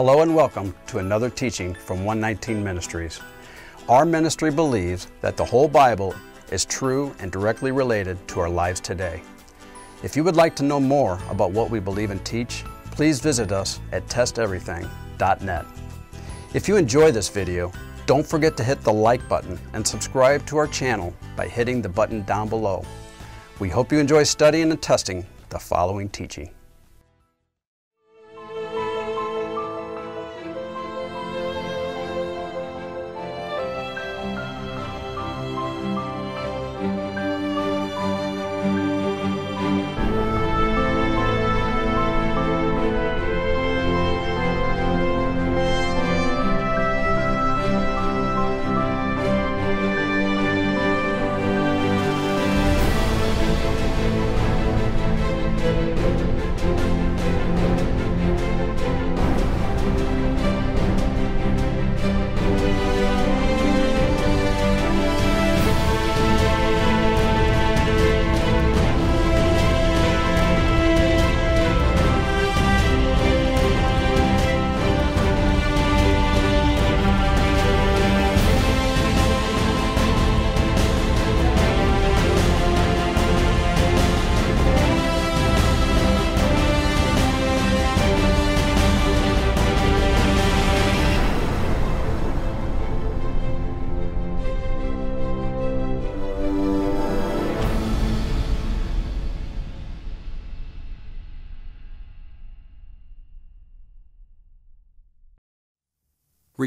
Hello and welcome to another teaching from 119 Ministries. Our ministry believes that the whole Bible is true and directly related to our lives today. If you would like to know more about what we believe and teach, please visit us at testeverything.net. If you enjoy this video, don't forget to hit the like button and subscribe to our channel by hitting the button down below. We hope you enjoy studying and testing the following teaching.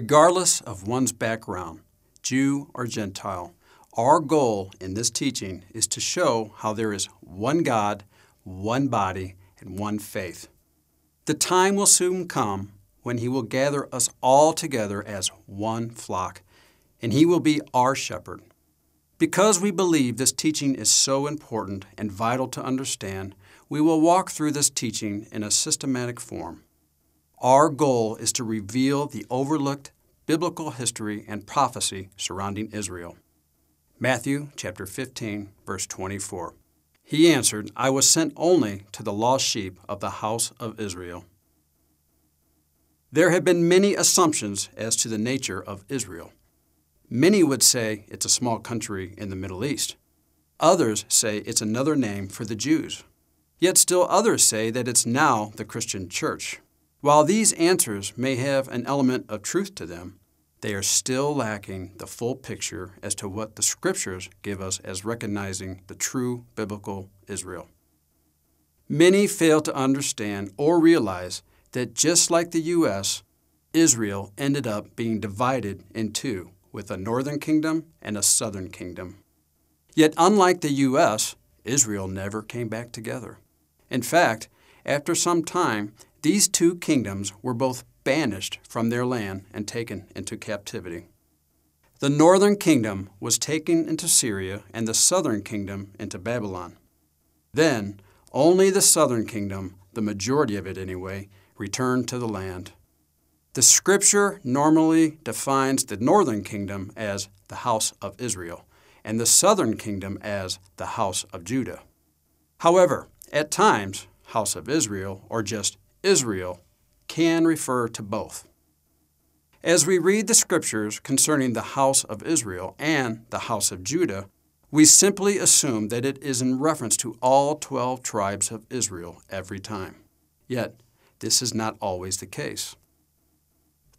Regardless of one's background, Jew or Gentile, our goal in this teaching is to show how there is one God, one body, and one faith. The time will soon come when He will gather us all together as one flock, and He will be our shepherd. Because we believe this teaching is so important and vital to understand, we will walk through this teaching in a systematic form. Our goal is to reveal the overlooked biblical history and prophecy surrounding Israel. Matthew chapter 15 verse 24. He answered, I was sent only to the lost sheep of the house of Israel. There have been many assumptions as to the nature of Israel. Many would say it's a small country in the Middle East. Others say it's another name for the Jews. Yet still others say that it's now the Christian church. While these answers may have an element of truth to them, they are still lacking the full picture as to what the Scriptures give us as recognizing the true biblical Israel. Many fail to understand or realize that just like the U.S., Israel ended up being divided in two, with a northern kingdom and a southern kingdom. Yet, unlike the U.S., Israel never came back together. In fact, after some time, these two kingdoms were both banished from their land and taken into captivity. The northern kingdom was taken into Syria and the southern kingdom into Babylon. Then, only the southern kingdom, the majority of it anyway, returned to the land. The scripture normally defines the northern kingdom as the house of Israel and the southern kingdom as the house of Judah. However, at times, house of Israel or just Israel can refer to both. As we read the scriptures concerning the house of Israel and the house of Judah, we simply assume that it is in reference to all 12 tribes of Israel every time. Yet, this is not always the case.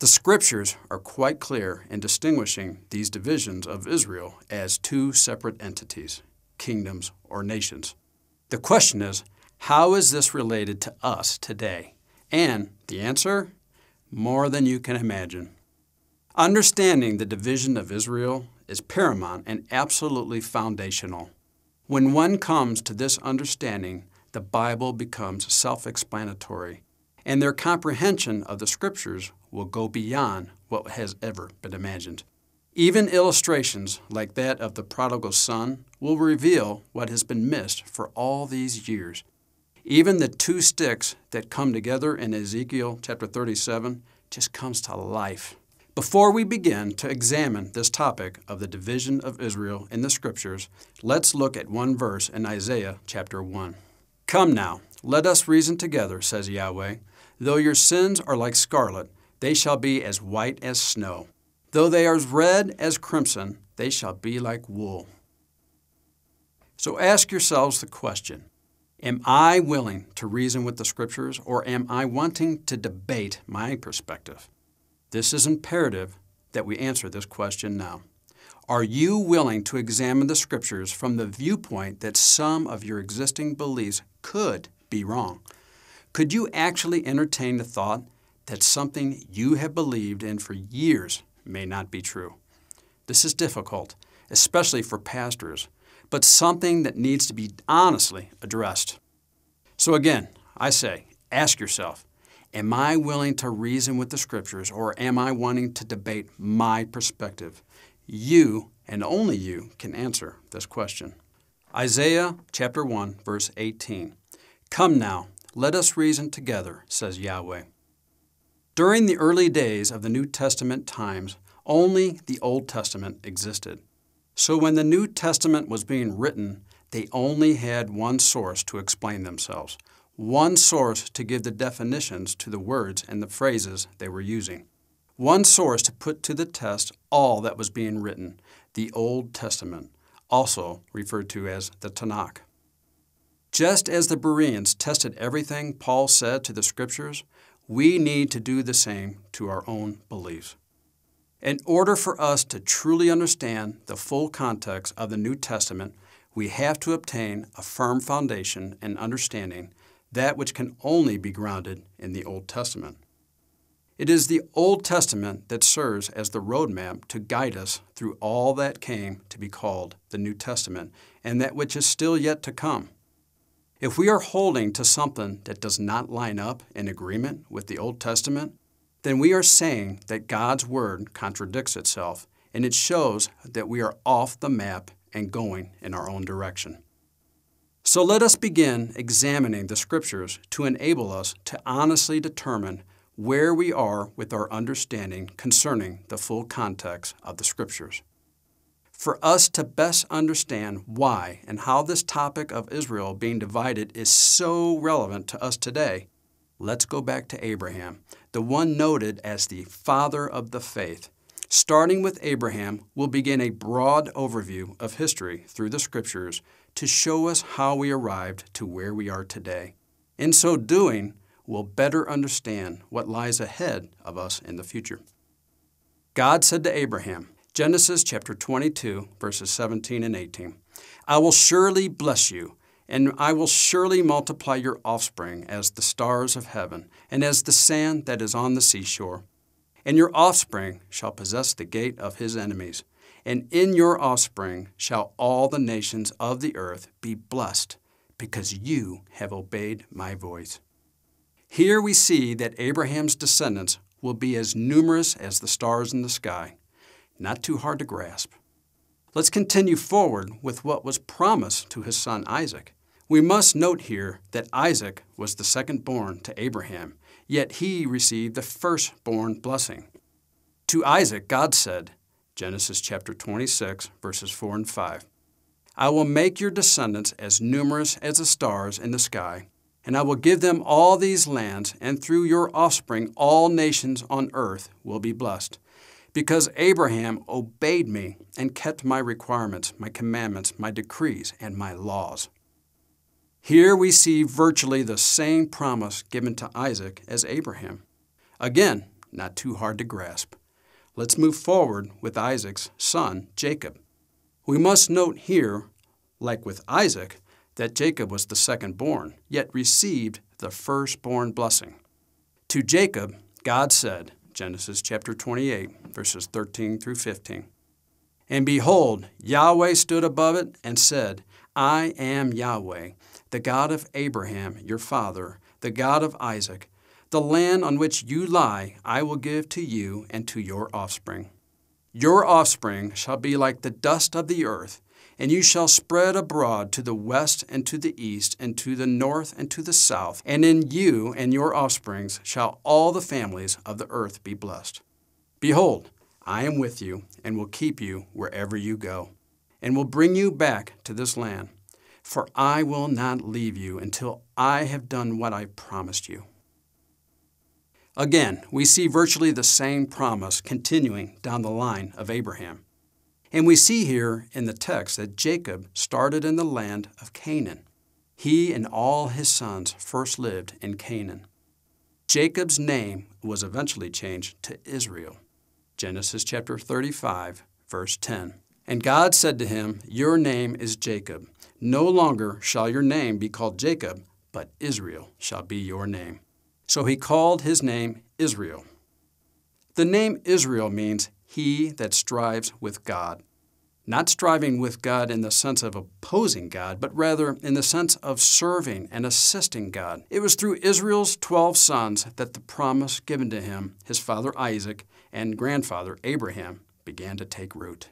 The scriptures are quite clear in distinguishing these divisions of Israel as two separate entities, kingdoms, or nations. The question is, how is this related to us today? And the answer? More than you can imagine. Understanding the division of Israel is paramount and absolutely foundational. When one comes to this understanding, the Bible becomes self explanatory, and their comprehension of the Scriptures will go beyond what has ever been imagined. Even illustrations like that of the prodigal son will reveal what has been missed for all these years even the two sticks that come together in Ezekiel chapter 37 just comes to life. Before we begin to examine this topic of the division of Israel in the Scriptures, let's look at one verse in Isaiah chapter 1. Come now, let us reason together, says Yahweh. Though your sins are like scarlet, they shall be as white as snow. Though they are as red as crimson, they shall be like wool. So ask yourselves the question Am I willing to reason with the Scriptures, or am I wanting to debate my perspective? This is imperative that we answer this question now. Are you willing to examine the Scriptures from the viewpoint that some of your existing beliefs could be wrong? Could you actually entertain the thought that something you have believed in for years may not be true? This is difficult, especially for pastors, but something that needs to be honestly addressed. So again, I say, ask yourself, am I willing to reason with the Scriptures or am I wanting to debate my perspective? You, and only you, can answer this question. Isaiah chapter 1, verse 18. Come now, let us reason together, says Yahweh. During the early days of the New Testament times, only the Old Testament existed. So when the New Testament was being written, they only had one source to explain themselves, one source to give the definitions to the words and the phrases they were using one source to put to the test all that was being written, the Old Testament, also referred to as the Tanakh. Just as the Bereans tested everything Paul said to the Scriptures, we need to do the same to our own beliefs. In order for us to truly understand the full context of the New Testament, we have to obtain a firm foundation and understanding that which can only be grounded in the Old Testament. It is the Old Testament that serves as the roadmap to guide us through all that came to be called the New Testament and that which is still yet to come. If we are holding to something that does not line up in agreement with the Old Testament, then we are saying that God's Word contradicts itself and it shows that we are off the map and going in our own direction. So let us begin examining the Scriptures to enable us to honestly determine where we are with our understanding concerning the full context of the Scriptures. For us to best understand why and how this topic of Israel being divided is so relevant to us today, let's go back to Abraham, the one noted as the father of the faith. Starting with Abraham, we'll begin a broad overview of history through the Scriptures to show us how we arrived to where we are today. In so doing, we'll better understand what lies ahead of us in the future. God said to Abraham, Genesis chapter 22, verses 17 and 18, I will surely bless you, and I will surely multiply your offspring as the stars of heaven, and as the sand that is on the seashore. And your offspring shall possess the gate of his enemies, and in your offspring shall all the nations of the earth be blessed, because you have obeyed my voice. Here we see that Abraham's descendants will be as numerous as the stars in the sky. Not too hard to grasp. Let's continue forward with what was promised to his son Isaac. We must note here that Isaac was the second born to Abraham, yet he received the firstborn blessing. To Isaac, God said, Genesis chapter 26, verses 4 and 5, I will make your descendants as numerous as the stars in the sky and I will give them all these lands, and through your offspring all nations on earth will be blessed. Because Abraham obeyed me and kept my requirements, my commandments, my decrees, and my laws. Here we see virtually the same promise given to Isaac as Abraham. Again, not too hard to grasp. Let's move forward with Isaac's son, Jacob. We must note here, like with Isaac, that Jacob was the second born, yet received the firstborn blessing. To Jacob, God said, Genesis chapter 28, verses 13 through 15, And behold, Yahweh stood above it and said, I am Yahweh, the God of Abraham your father, the God of Isaac. The land on which you lie I will give to you and to your offspring. Your offspring shall be like the dust of the earth and you shall spread abroad to the west and to the east, and to the north and to the south. And in you and your offsprings shall all the families of the earth be blessed. Behold, I am with you, and will keep you wherever you go, and will bring you back to this land. For I will not leave you until I have done what I promised you. Again, we see virtually the same promise continuing down the line of Abraham. And we see here in the text that Jacob started in the land of Canaan. He and all his sons first lived in Canaan. Jacob's name was eventually changed to Israel. Genesis chapter 35, verse 10. And God said to him, Your name is Jacob. No longer shall your name be called Jacob, but Israel shall be your name. So he called his name Israel. The name Israel means he that strives with God. Not striving with God in the sense of opposing God, but rather in the sense of serving and assisting God. It was through Israel's 12 sons that the promise given to him, his father Isaac, and grandfather Abraham began to take root.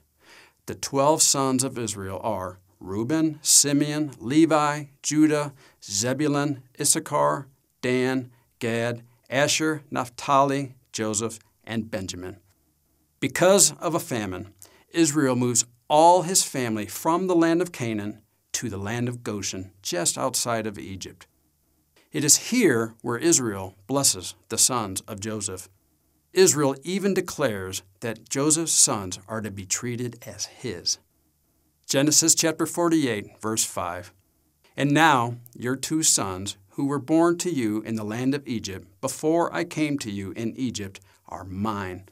The 12 sons of Israel are Reuben, Simeon, Levi, Judah, Zebulun, Issachar, Dan, Gad, Asher, Naphtali, Joseph, and Benjamin. Because of a famine, Israel moves all his family from the land of Canaan to the land of Goshen, just outside of Egypt. It is here where Israel blesses the sons of Joseph. Israel even declares that Joseph's sons are to be treated as his. Genesis chapter 48, verse 5. And now your two sons, who were born to you in the land of Egypt, before I came to you in Egypt, are mine.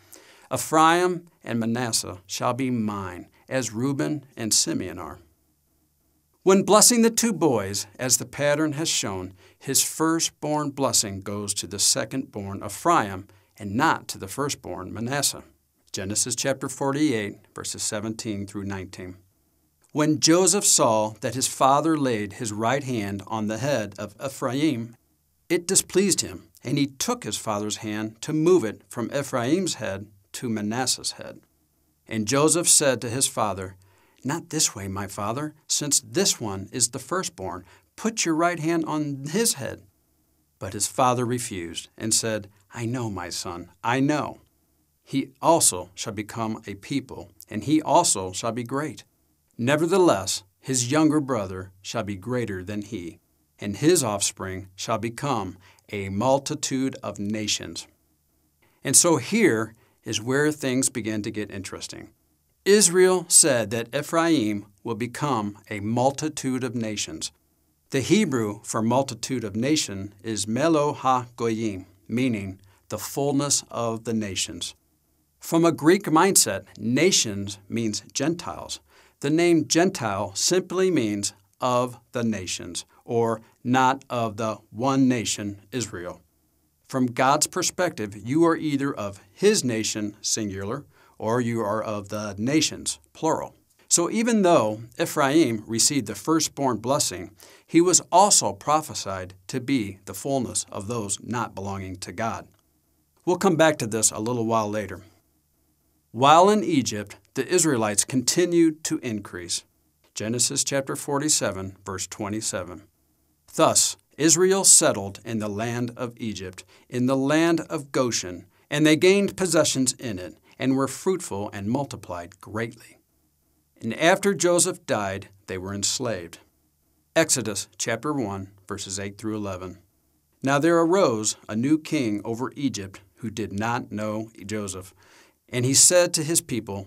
Ephraim and Manasseh shall be mine, as Reuben and Simeon are. When blessing the two boys, as the pattern has shown, his firstborn blessing goes to the secondborn Ephraim and not to the firstborn Manasseh. Genesis chapter 48, verses 17 through 19. When Joseph saw that his father laid his right hand on the head of Ephraim, it displeased him, and he took his father's hand to move it from Ephraim's head to Manasseh's head. And Joseph said to his father, Not this way, my father, since this one is the firstborn. Put your right hand on his head. But his father refused and said, I know, my son, I know. He also shall become a people, and he also shall be great. Nevertheless, his younger brother shall be greater than he, and his offspring shall become a multitude of nations. And so here is where things begin to get interesting. Israel said that Ephraim will become a multitude of nations. The Hebrew for multitude of nation is Melo ha Goyim, meaning the fullness of the nations. From a Greek mindset, nations means Gentiles. The name Gentile simply means of the nations, or not of the one nation, Israel. From God's perspective, you are either of His nation, singular, or you are of the nations, plural. So even though Ephraim received the firstborn blessing, he was also prophesied to be the fullness of those not belonging to God. We'll come back to this a little while later. While in Egypt, the Israelites continued to increase. Genesis chapter 47, verse 27. Thus, Israel settled in the land of Egypt, in the land of Goshen, and they gained possessions in it, and were fruitful and multiplied greatly. And after Joseph died, they were enslaved. Exodus chapter 1, verses 8 through 11. Now there arose a new king over Egypt who did not know Joseph. And he said to his people,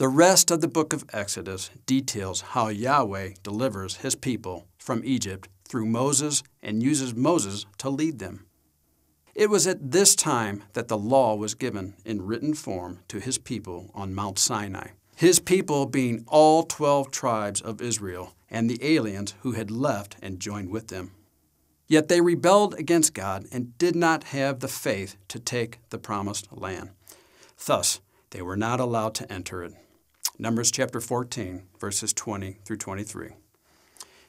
The rest of the book of Exodus details how Yahweh delivers his people from Egypt through Moses and uses Moses to lead them. It was at this time that the law was given in written form to his people on Mount Sinai, his people being all 12 tribes of Israel and the aliens who had left and joined with them. Yet they rebelled against God and did not have the faith to take the promised land. Thus, they were not allowed to enter it. Numbers chapter 14, verses 20 through 23.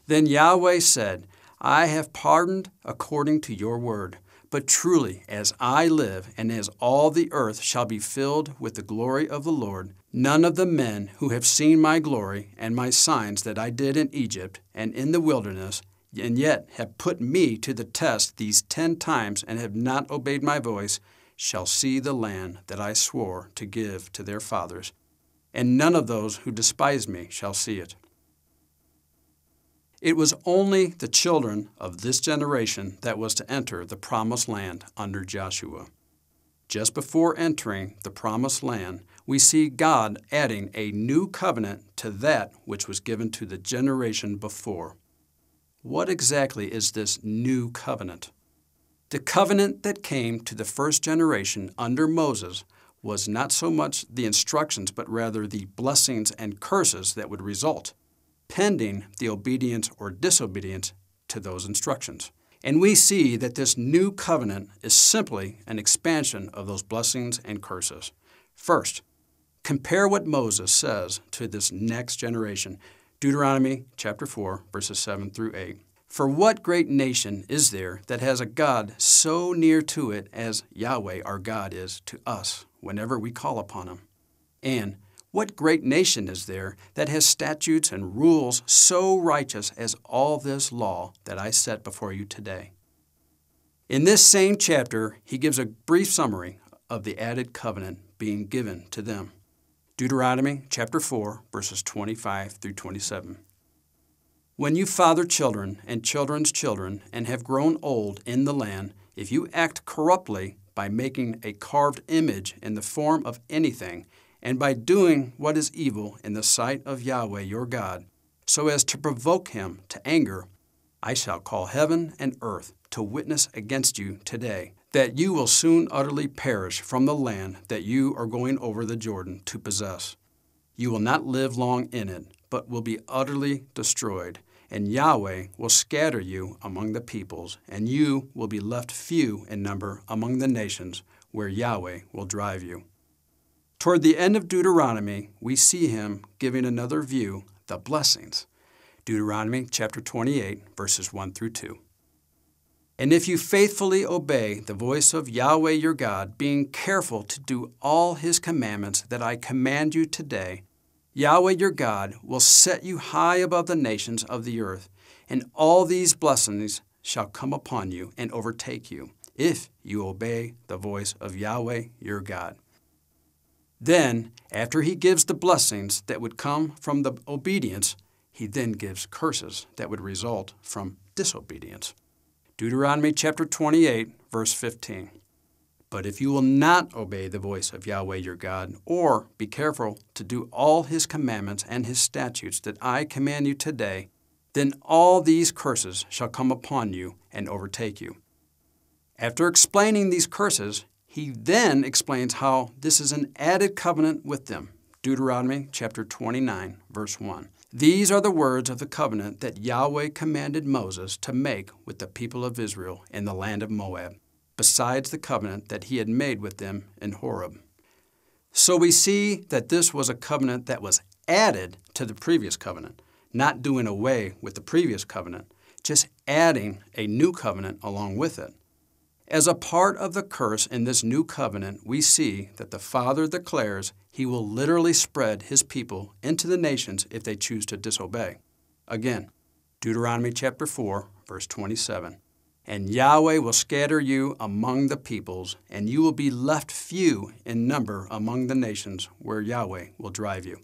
Then Yahweh said, I have pardoned according to your word, But truly, as I live, and as all the earth shall be filled with the glory of the Lord, none of the men who have seen my glory and my signs that I did in Egypt and in the wilderness, and yet have put me to the test these ten times and have not obeyed my voice, shall see the land that I swore to give to their fathers, and none of those who despise me shall see it. It was only the children of this generation that was to enter the promised land under Joshua. Just before entering the promised land, we see God adding a new covenant to that which was given to the generation before. What exactly is this new covenant? The covenant that came to the first generation under Moses was not so much the instructions, but rather the blessings and curses that would result pending the obedience or disobedience to those instructions. And we see that this new covenant is simply an expansion of those blessings and curses. First, compare what Moses says to this next generation. Deuteronomy chapter 4, verses 7 through 8. For what great nation is there that has a God so near to it as Yahweh our God is to us whenever we call upon him? And what great nation is there that has statutes and rules so righteous as all this law that I set before you today? In this same chapter, he gives a brief summary of the added covenant being given to them. Deuteronomy chapter 4, verses 25 through 27. When you father children and children's children and have grown old in the land, if you act corruptly by making a carved image in the form of anything, and by doing what is evil in the sight of Yahweh your God, so as to provoke him to anger, I shall call heaven and earth to witness against you today, that you will soon utterly perish from the land that you are going over the Jordan to possess. You will not live long in it, but will be utterly destroyed, and Yahweh will scatter you among the peoples, and you will be left few in number among the nations where Yahweh will drive you. Toward the end of Deuteronomy, we see him giving another view, the blessings. Deuteronomy chapter 28, verses 1 through 2. And if you faithfully obey the voice of Yahweh your God, being careful to do all his commandments that I command you today, Yahweh your God will set you high above the nations of the earth, and all these blessings shall come upon you and overtake you, if you obey the voice of Yahweh your God. Then, after he gives the blessings that would come from the obedience, he then gives curses that would result from disobedience. Deuteronomy chapter 28, verse 15. But if you will not obey the voice of Yahweh your God, or be careful to do all his commandments and his statutes that I command you today, then all these curses shall come upon you and overtake you. After explaining these curses, he then explains how this is an added covenant with them. Deuteronomy chapter 29, verse 1. These are the words of the covenant that Yahweh commanded Moses to make with the people of Israel in the land of Moab, besides the covenant that he had made with them in Horeb. So we see that this was a covenant that was added to the previous covenant, not doing away with the previous covenant, just adding a new covenant along with it. As a part of the curse in this new covenant, we see that the Father declares he will literally spread his people into the nations if they choose to disobey. Again, Deuteronomy chapter 4, verse 27. And Yahweh will scatter you among the peoples, and you will be left few in number among the nations where Yahweh will drive you.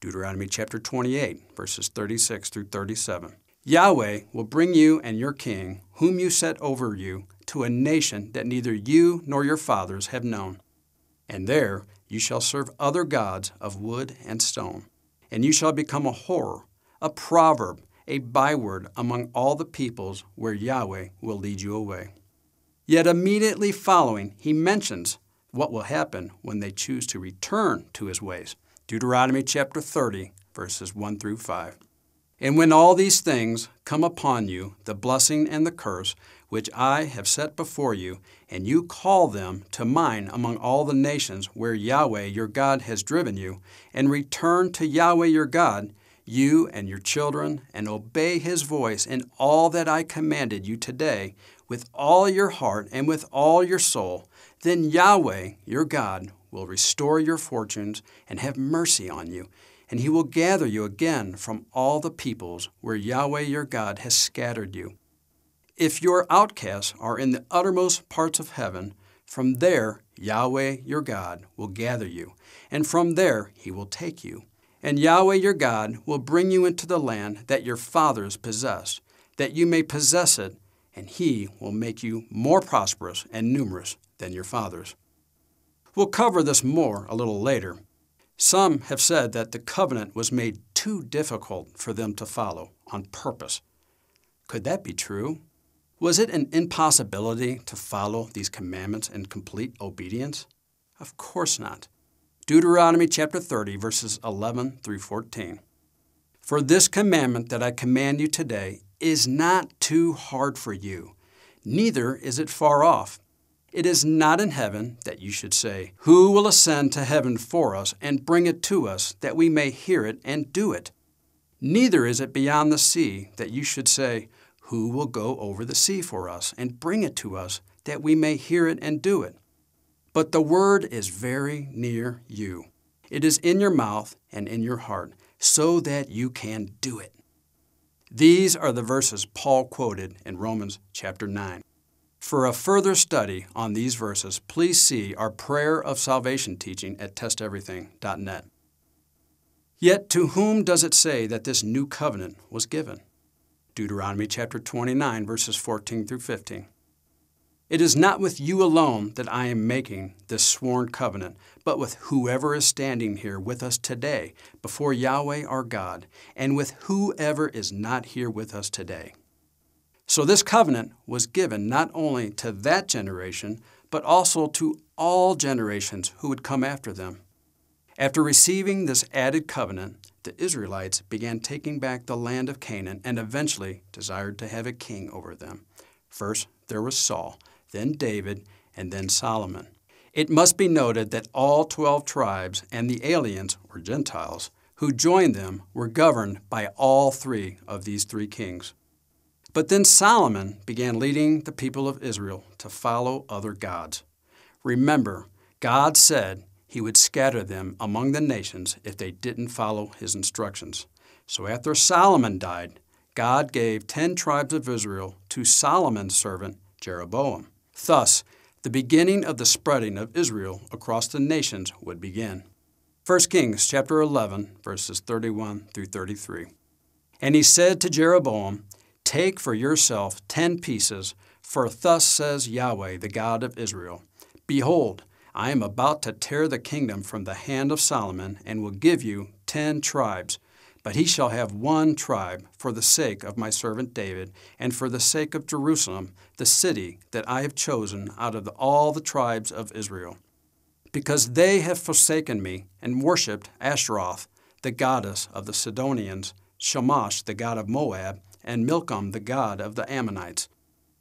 Deuteronomy chapter 28, verses 36 through 37. Yahweh will bring you and your king, whom you set over you, to a nation that neither you nor your fathers have known. And there you shall serve other gods of wood and stone. And you shall become a horror, a proverb, a byword among all the peoples where Yahweh will lead you away. Yet immediately following, he mentions what will happen when they choose to return to his ways. Deuteronomy chapter 30, verses 1 through 5. And when all these things come upon you, the blessing and the curse, which I have set before you, and you call them to mind among all the nations where Yahweh your God has driven you, and return to Yahweh your God, you and your children, and obey his voice in all that I commanded you today, with all your heart and with all your soul, then Yahweh, your God, will restore your fortunes and have mercy on you, and he will gather you again from all the peoples where Yahweh your God has scattered you. If your outcasts are in the uttermost parts of heaven, from there Yahweh your God will gather you, and from there he will take you. And Yahweh your God will bring you into the land that your fathers possessed, that you may possess it, and he will make you more prosperous and numerous than your fathers. We'll cover this more a little later. Some have said that the covenant was made too difficult for them to follow on purpose. Could that be true? Was it an impossibility to follow these commandments in complete obedience? Of course not. Deuteronomy chapter 30, verses 11 through 14. For this commandment that I command you today is not too hard for you, neither is it far off. It is not in heaven that you should say, Who will ascend to heaven for us and bring it to us, that we may hear it and do it? Neither is it beyond the sea that you should say, Who will go over the sea for us and bring it to us, that we may hear it and do it? But the word is very near you. It is in your mouth and in your heart, so that you can do it. These are the verses Paul quoted in Romans chapter 9. For a further study on these verses, please see our Prayer of Salvation teaching at testeverything.net. Yet to whom does it say that this new covenant was given? Deuteronomy chapter 29, verses 14 through 15. It is not with you alone that I am making this sworn covenant, but with whoever is standing here with us today before Yahweh our God, and with whoever is not here with us today. So this covenant was given not only to that generation, but also to all generations who would come after them. After receiving this added covenant, the Israelites began taking back the land of Canaan and eventually desired to have a king over them. First, there was Saul then David, and then Solomon. It must be noted that all 12 tribes and the aliens, or Gentiles, who joined them were governed by all three of these three kings. But then Solomon began leading the people of Israel to follow other gods. Remember, God said he would scatter them among the nations if they didn't follow his instructions. So after Solomon died, God gave ten tribes of Israel to Solomon's servant Jeroboam. Thus, the beginning of the spreading of Israel across the nations would begin. 1 Kings chapter 11 verses 31 through 33. And he said to Jeroboam, Take for yourself ten pieces, for thus says Yahweh, the God of Israel Behold, I am about to tear the kingdom from the hand of Solomon, and will give you ten tribes, but he shall have one tribe for the sake of my servant David, and for the sake of Jerusalem, the city that I have chosen out of the, all the tribes of Israel. Because they have forsaken me and worshipped Ashtaroth, the goddess of the Sidonians, Chemosh, the god of Moab, and Milcom, the god of the Ammonites.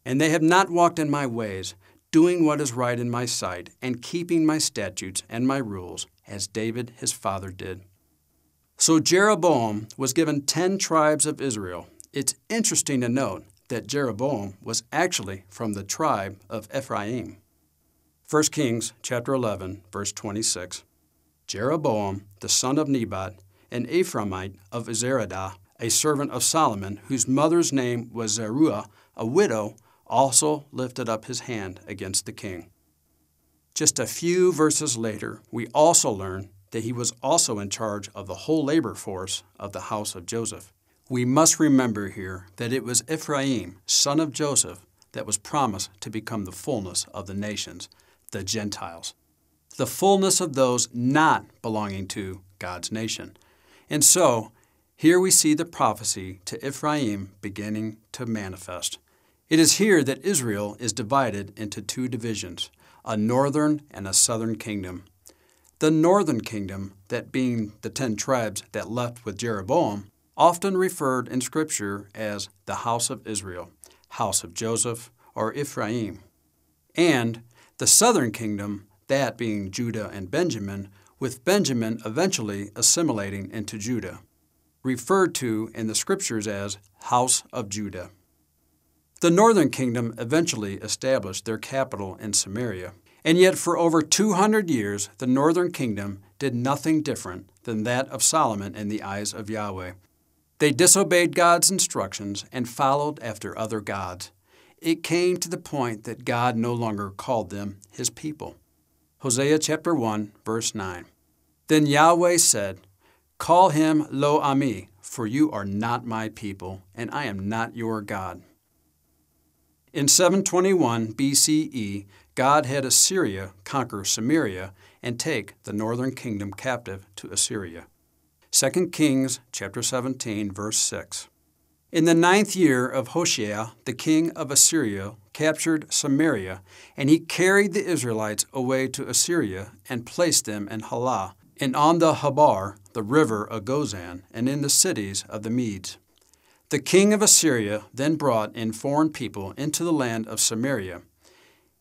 And they have not walked in my ways, doing what is right in my sight, and keeping my statutes and my rules, as David his father did. So Jeroboam was given 10 tribes of Israel. It's interesting to note that Jeroboam was actually from the tribe of Ephraim. 1 Kings chapter 11 verse 26. Jeroboam, the son of Nebat, an Ephraimite of Zeredah, a servant of Solomon, whose mother's name was Zeruah, a widow, also lifted up his hand against the king. Just a few verses later, we also learn that he was also in charge of the whole labor force of the house of Joseph. We must remember here that it was Ephraim, son of Joseph, that was promised to become the fullness of the nations, the Gentiles, the fullness of those not belonging to God's nation. And so, here we see the prophecy to Ephraim beginning to manifest. It is here that Israel is divided into two divisions, a northern and a southern kingdom. The northern kingdom, that being the ten tribes that left with Jeroboam, often referred in Scripture as the house of Israel, house of Joseph, or Ephraim. And the southern kingdom, that being Judah and Benjamin, with Benjamin eventually assimilating into Judah, referred to in the Scriptures as house of Judah. The northern kingdom eventually established their capital in Samaria, and yet for over 200 years the northern kingdom did nothing different than that of Solomon in the eyes of Yahweh. They disobeyed God's instructions and followed after other gods. It came to the point that God no longer called them his people. Hosea chapter 1, verse 9. Then Yahweh said, Call him Lo Ami, for you are not my people, and I am not your God. In 721 BCE, God had Assyria conquer Samaria and take the northern kingdom captive to Assyria. 2 Kings chapter 17 verse 6. In the ninth year of Hoshea, the king of Assyria captured Samaria, and he carried the Israelites away to Assyria and placed them in Halah, and on the Habor, the river of Gozan, and in the cities of the Medes. The king of Assyria then brought in foreign people into the land of Samaria.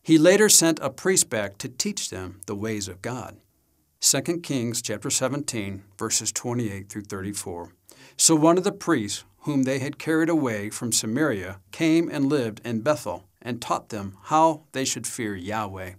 He later sent a priest back to teach them the ways of God. 2 Kings chapter 17 verses 28 through 34. So one of the priests whom they had carried away from Samaria came and lived in Bethel and taught them how they should fear Yahweh.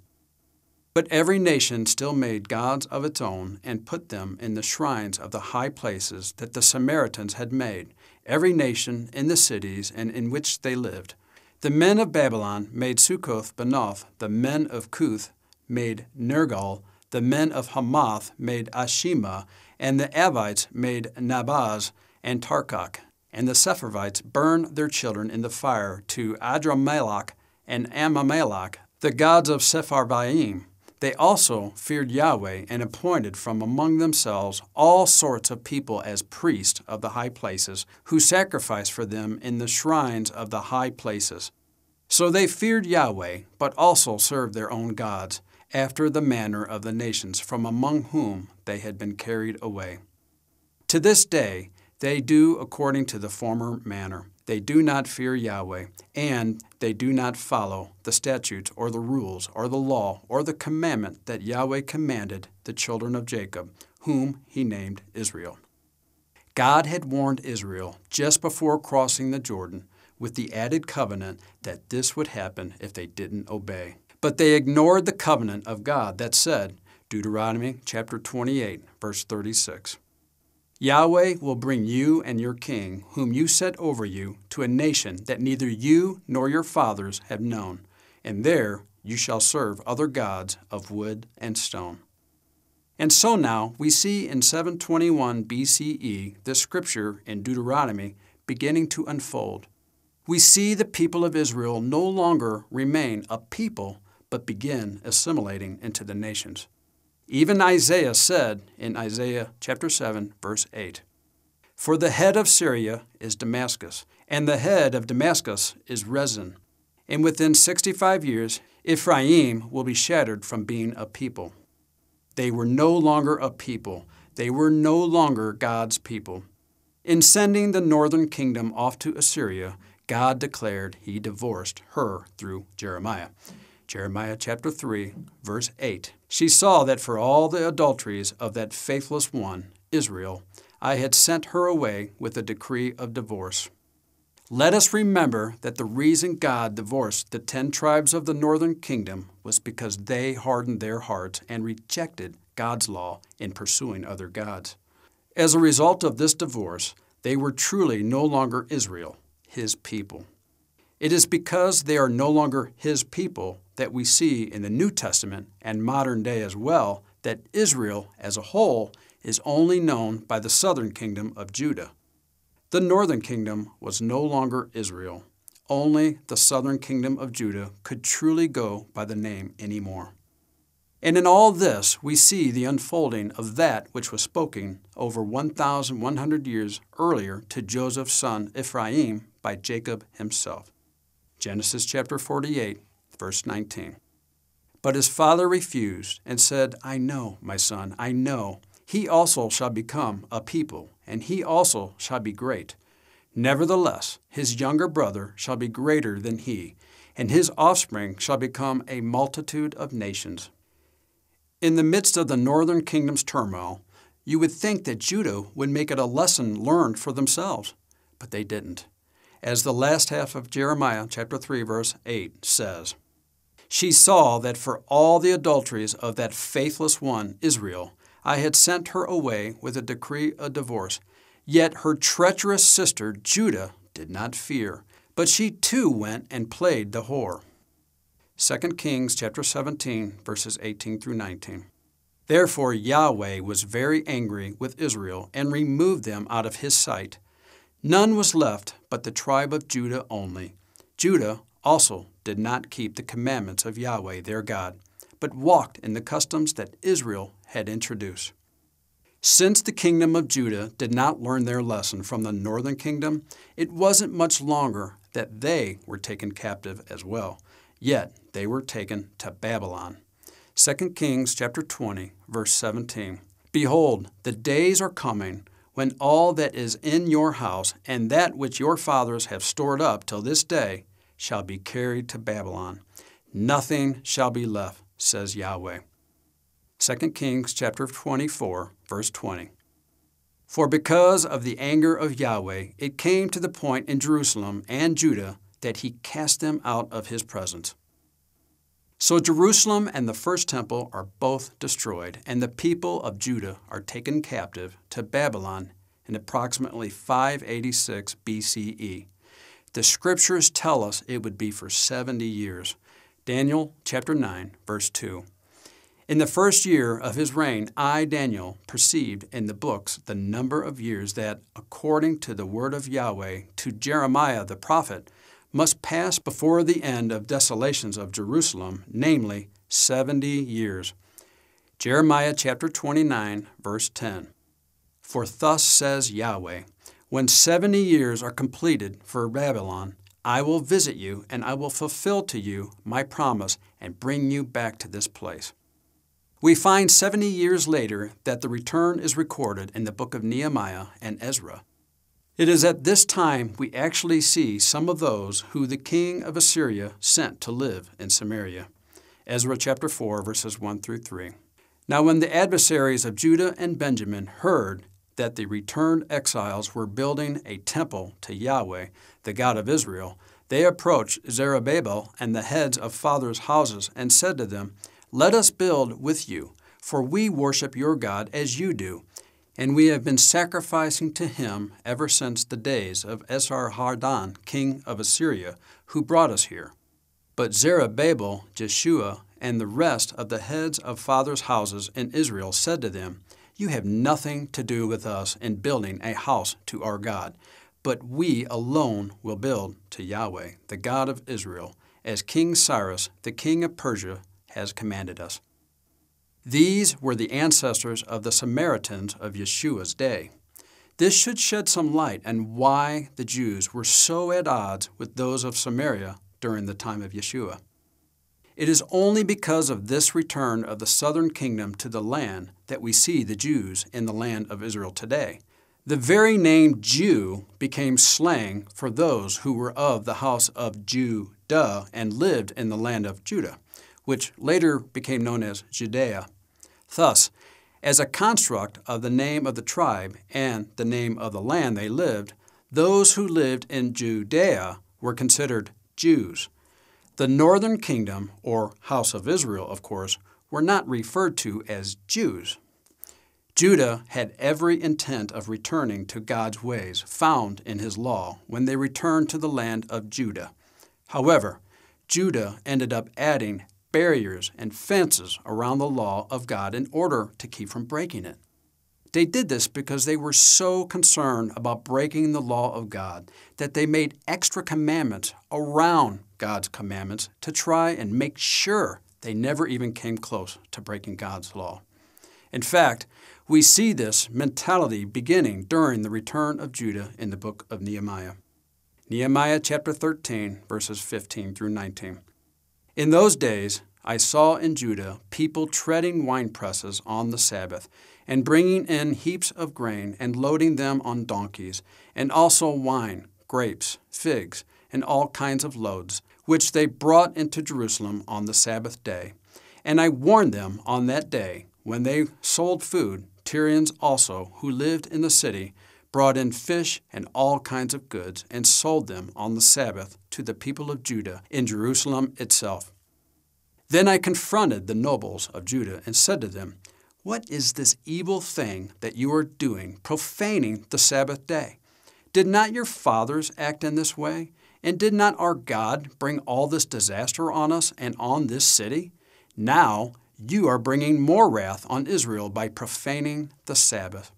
But every nation still made gods of its own and put them in the shrines of the high places that the Samaritans had made, every nation in the cities and in which they lived. The men of Babylon made Succoth Benoth, the men of Cuth made Nergal, the men of Hamath made Ashima, and the Avites made Nibhaz and Tartak. And the Sepharvites burned their children in the fire to Adramelech and Anammelech, the gods of Sepharvaim. They also feared Yahweh and appointed from among themselves all sorts of people as priests of the high places, who sacrificed for them in the shrines of the high places. So they feared Yahweh, but also served their own gods, after the manner of the nations from among whom they had been carried away. To this day they do according to the former manner. They do not fear Yahweh, and they do not follow the statutes or the rules or the law or the commandment that Yahweh commanded the children of Jacob, whom he named Israel. God had warned Israel just before crossing the Jordan with the added covenant that this would happen if they didn't obey. But they ignored the covenant of God that said, Deuteronomy chapter 28, verse 36. Yahweh will bring you and your king, whom you set over you, to a nation that neither you nor your fathers have known, and there you shall serve other gods of wood and stone. And so now we see in 721 BCE this scripture in Deuteronomy beginning to unfold. We see the people of Israel no longer remain a people, but begin assimilating into the nations. Even Isaiah said in Isaiah chapter 7 verse 8, For the head of Syria is Damascus, and the head of Damascus is Rezin. And within 65 years, Ephraim will be shattered from being a people. They were no longer a people. They were no longer God's people. In sending the northern kingdom off to Assyria, God declared he divorced her through Jeremiah. Jeremiah chapter 3, verse 8. She saw that for all the adulteries of that faithless one, Israel, I had sent her away with a decree of divorce. Let us remember that the reason God divorced the ten tribes of the northern kingdom was because they hardened their hearts and rejected God's law in pursuing other gods. As a result of this divorce, they were truly no longer Israel, his people. It is because they are no longer his people that we see in the New Testament and modern day as well that Israel as a whole is only known by the southern kingdom of Judah. The northern kingdom was no longer Israel. Only the southern kingdom of Judah could truly go by the name anymore. And in all this, we see the unfolding of that which was spoken over 1,100 years earlier to Joseph's son Ephraim by Jacob himself. Genesis chapter 48, verse 19. But his father refused and said, I know, my son, I know. He also shall become a people, and he also shall be great. Nevertheless, his younger brother shall be greater than he, and his offspring shall become a multitude of nations. In the midst of the northern kingdom's turmoil, you would think that Judah would make it a lesson learned for themselves, but they didn't. as the last half of Jeremiah chapter 3 verse 8 says. She saw that for all the adulteries of that faithless one, Israel, I had sent her away with a decree of divorce. Yet her treacherous sister, Judah, did not fear, but she too went and played the whore. 2 Kings chapter 17 verses 18 through 19. Therefore Yahweh was very angry with Israel and removed them out of his sight. None was left but the tribe of Judah only. Judah also did not keep the commandments of Yahweh their God, but walked in the customs that Israel had introduced. Since the kingdom of Judah did not learn their lesson from the northern kingdom, it wasn't much longer that they were taken captive as well. Yet they were taken to Babylon. 2 Kings chapter 20, verse 17. Behold, the days are coming when all that is in your house and that which your fathers have stored up till this day shall be carried to Babylon. Nothing shall be left, says Yahweh. 2 Kings chapter 24, verse 20. For because of the anger of Yahweh, it came to the point in Jerusalem and Judah that he cast them out of his presence. So Jerusalem and the first temple are both destroyed, and the people of Judah are taken captive to Babylon in approximately 586 BCE. The scriptures tell us it would be for 70 years. Daniel chapter 9, verse 2. In the first year of his reign, I, Daniel, perceived in the books the number of years that, according to the word of Yahweh to Jeremiah the prophet, must pass before the end of desolations of Jerusalem, namely 70 years. Jeremiah chapter 29, verse 10. For thus says Yahweh, when seventy years are completed for Babylon, I will visit you, and I will fulfill to you my promise and bring you back to this place. We find 70 years later that the return is recorded in the book of Nehemiah and Ezra. It is at this time we actually see some of those who the king of Assyria sent to live in Samaria. Ezra chapter 4, verses 1 through 3. Now, when the adversaries of Judah and Benjamin heard that the returned exiles were building a temple to Yahweh, the God of Israel, they approached Zerubbabel and the heads of fathers' houses and said to them, Let us build with you, for we worship your God as you do, and we have been sacrificing to him ever since the days of Esarhaddon, king of Assyria, who brought us here. But Zerubbabel, Jeshua, and the rest of the heads of fathers' houses in Israel said to them, you have nothing to do with us in building a house to our God, but we alone will build to Yahweh, the God of Israel, as King Cyrus, the king of Persia, has commanded us. These were the ancestors of the Samaritans of Yeshua's day. This should shed some light on why the Jews were so at odds with those of Samaria during the time of Yeshua. It is only because of this return of the southern kingdom to the land that we see the Jews in the land of Israel today. The very name Jew became slang for those who were of the house of Judah and lived in the land of Judah, which later became known as Judea. Thus, as a construct of the name of the tribe and the name of the land they lived, those who lived in Judea were considered Jews. The northern kingdom, or house of Israel, of course, were not referred to as Jews. Judah had every intent of returning to God's ways found in his law when they returned to the land of Judah. However, Judah ended up adding barriers and fences around the law of God in order to keep from breaking it. They did this because they were so concerned about breaking the law of God that they made extra commandments around God's commandments to try and make sure they never even came close to breaking God's law. In fact, we see this mentality beginning during the return of Judah in the book of Nehemiah. Nehemiah chapter 13, verses 15 through 19. In those days, I saw in Judah people treading wine presses on the Sabbath, and bringing in heaps of grain, and loading them on donkeys, and also wine, grapes, figs, and all kinds of loads, which they brought into Jerusalem on the Sabbath day. And I warned them on that day, when they sold food, Tyrians also, who lived in the city, brought in fish and all kinds of goods, and sold them on the Sabbath to the people of Judah in Jerusalem itself. Then I confronted the nobles of Judah and said to them, What is this evil thing that you are doing, profaning the Sabbath day? Did not your fathers act in this way? And did not our God bring all this disaster on us and on this city? Now you are bringing more wrath on Israel by profaning the Sabbath.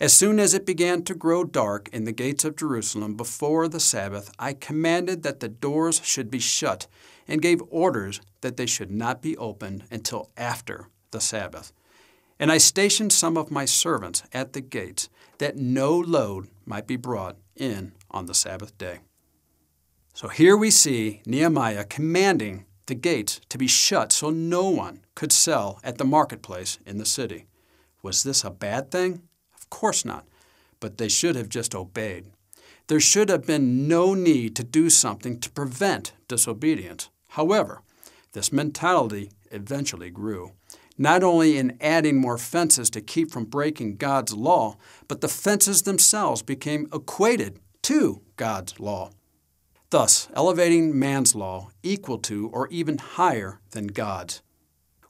As soon as it began to grow dark in the gates of Jerusalem before the Sabbath, I commanded that the doors should be shut and gave orders that they should not be opened until after the Sabbath. And I stationed some of my servants at the gates, that no load might be brought in on the Sabbath day. So here we see Nehemiah commanding the gates to be shut so no one could sell at the marketplace in the city. Was this a bad thing? Of course not. But they should have just obeyed. There should have been no need to do something to prevent disobedience. However, this mentality eventually grew, not only in adding more fences to keep from breaking God's law, but the fences themselves became equated to God's law, thus elevating man's law equal to or even higher than God's.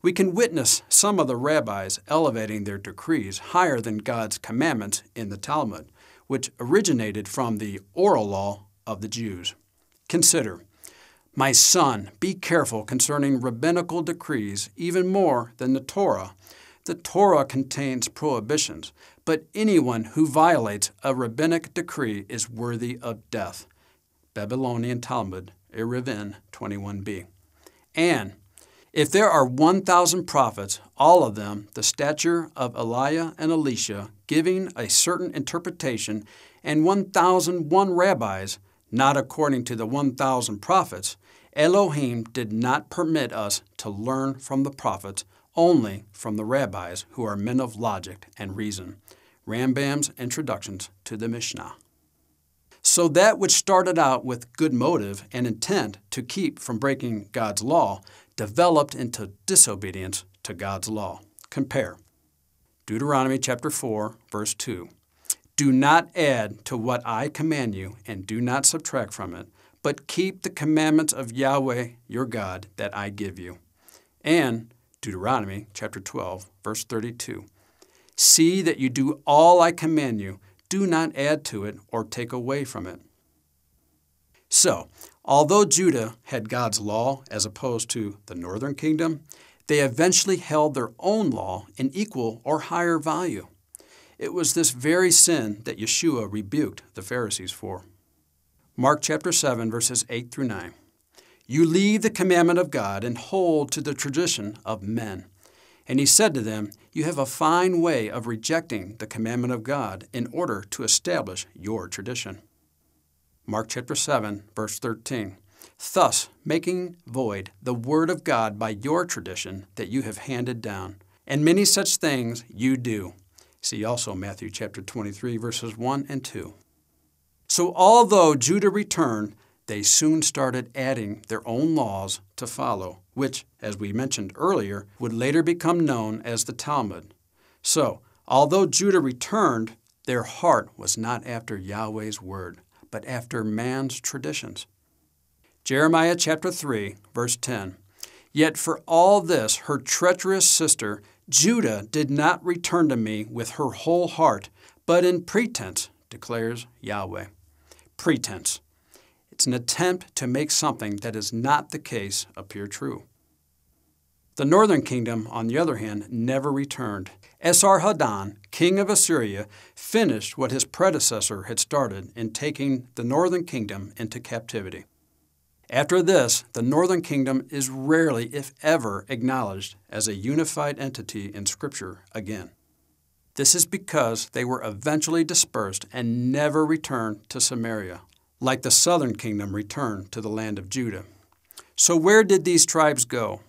We can witness some of the rabbis elevating their decrees higher than God's commandments in the Talmud, which originated from the oral law of the Jews. Consider, my son, be careful concerning rabbinical decrees even more than the Torah. The Torah contains prohibitions, but anyone who violates a rabbinic decree is worthy of death. Babylonian Talmud, Eruvin 21b. And if there are 1,000 prophets, all of them the stature of Elijah and Elisha, giving a certain interpretation, and 1,001 rabbis, not according to the 1,000 prophets, Elohim did not permit us to learn from the prophets, only from the rabbis who are men of logic and reason. Rambam's introductions to the Mishnah. So that which started out with good motive and intent to keep from breaking God's law developed into disobedience to God's law. Compare Deuteronomy chapter 4, verse 2. Do not add to what I command you, and do not subtract from it, but keep the commandments of Yahweh your God that I give you. And Deuteronomy chapter 12, verse 32. See that you do all I command you, do not add to it or take away from it. So, Although Judah had God's law as opposed to the northern kingdom, they eventually held their own law in equal or higher value. It was this very sin that Yeshua rebuked the Pharisees for. Mark chapter 7 verses 8 through 9. You leave the commandment of God and hold to the tradition of men. And he said to them, You have a fine way of rejecting the commandment of God in order to establish your tradition. Mark chapter 7, verse 13. Thus, making void the word of God by your tradition that you have handed down. And many such things you do. See also Matthew chapter 23, verses 1 and 2. So, although Judah returned, they soon started adding their own laws to follow, which, as we mentioned earlier, would later become known as the Talmud. So, although Judah returned, their heart was not after Yahweh's word but after man's traditions. Jeremiah chapter 3, verse 10. Yet for all this, her treacherous sister, Judah, did not return to me with her whole heart, but in pretense, declares Yahweh. Pretense. It's an attempt to make something that is not the case appear true. The northern kingdom, on the other hand, never returned. Esarhaddon, king of Assyria, finished what his predecessor had started in taking the northern kingdom into captivity. After this, the northern kingdom is rarely, if ever, acknowledged as a unified entity in Scripture again. This is because they were eventually dispersed and never returned to Samaria, like the southern kingdom returned to the land of Judah. So, where did these tribes go?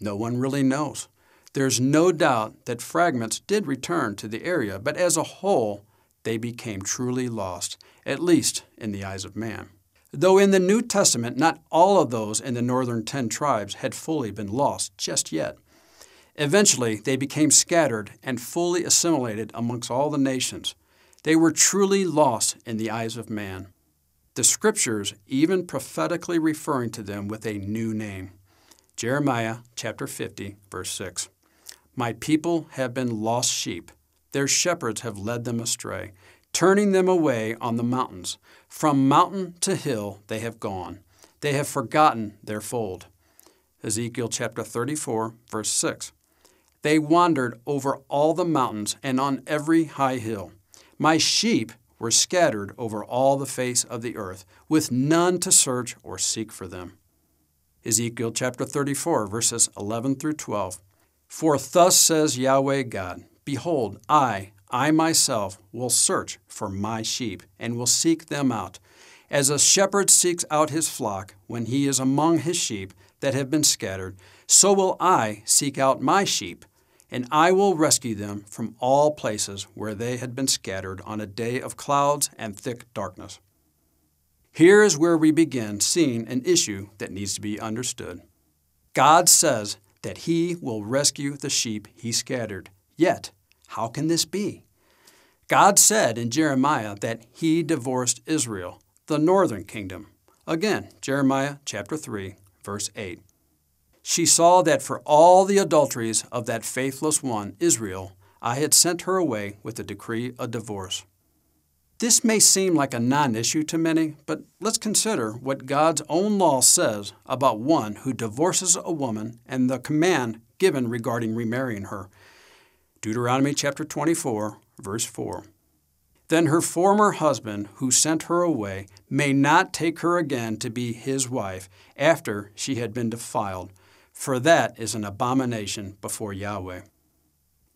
No one really knows. There's no doubt that fragments did return to the area, but as a whole, they became truly lost, at least in the eyes of man. Though in the New Testament, not all of those in the northern ten tribes had fully been lost just yet. Eventually, they became scattered and fully assimilated amongst all the nations. They were truly lost in the eyes of man. The scriptures even prophetically referring to them with a new name. Jeremiah chapter 50, verse 6. My people have been lost sheep. Their shepherds have led them astray, turning them away on the mountains. From mountain to hill they have gone. They have forgotten their fold. Ezekiel chapter 34, verse 6. They wandered over all the mountains and on every high hill. My sheep were scattered over all the face of the earth, with none to search or seek for them. Ezekiel chapter 34, verses 11 through 12. For thus says Yahweh God Behold, I, I myself, will search for my sheep, and will seek them out. As a shepherd seeks out his flock when he is among his sheep that have been scattered, so will I seek out my sheep, and I will rescue them from all places where they had been scattered on a day of clouds and thick darkness. Here is where we begin seeing an issue that needs to be understood. God says that He will rescue the sheep He scattered. Yet, how can this be? God said in Jeremiah that He divorced Israel, the northern kingdom. Again, Jeremiah chapter 3, verse 8. She saw that for all the adulteries of that faithless one, Israel, I had sent her away with a decree of divorce. This may seem like a non issue to many, but let's consider what God's own law says about one who divorces a woman and the command given regarding remarrying her. Deuteronomy chapter 24, verse 4. Then her former husband, who sent her away, may not take her again to be his wife after she had been defiled for that is an abomination before Yahweh.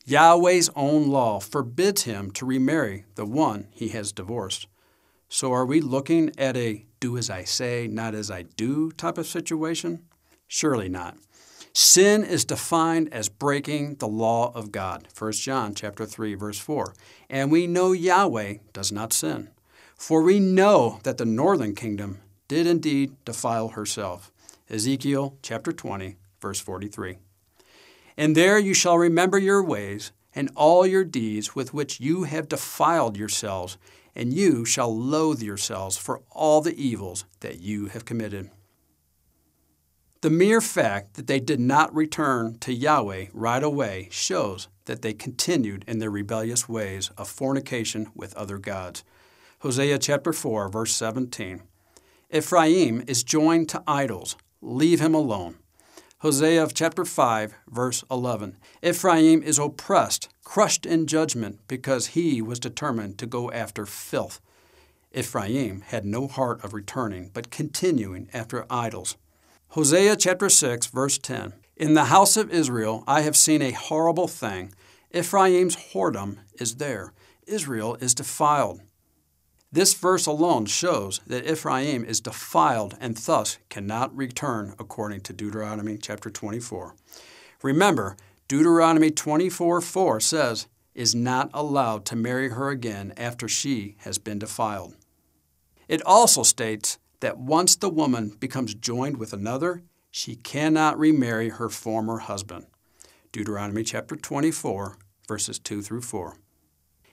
Yahweh's own law forbids him to remarry the one he has divorced. So are we looking at a do as I say, not as I do type of situation? Surely not. Sin is defined as breaking the law of God. 1 John chapter 3 verse 4. And we know Yahweh does not sin. For we know that the northern kingdom did indeed defile herself. Ezekiel chapter 20 verse 43. And there you shall remember your ways and all your deeds with which you have defiled yourselves, and you shall loathe yourselves for all the evils that you have committed. The mere fact that they did not return to Yahweh right away shows that they continued in their rebellious ways of fornication with other gods. Hosea chapter 4 verse 17. Ephraim is joined to idols. Leave him alone. Hosea chapter 5, verse 11. Ephraim is oppressed, crushed in judgment, because he was determined to go after filth. Ephraim had no heart of returning, but continuing after idols. Hosea chapter 6, verse 10. In the house of Israel I have seen a horrible thing. Ephraim's whoredom is there. Israel is defiled. This verse alone shows that Ephraim is defiled and thus cannot return according to Deuteronomy chapter 24. Remember, Deuteronomy 24 4 says, is not allowed to marry her again after she has been defiled. It also states that once the woman becomes joined with another, she cannot remarry her former husband. Deuteronomy chapter 24, verses 2 through 4.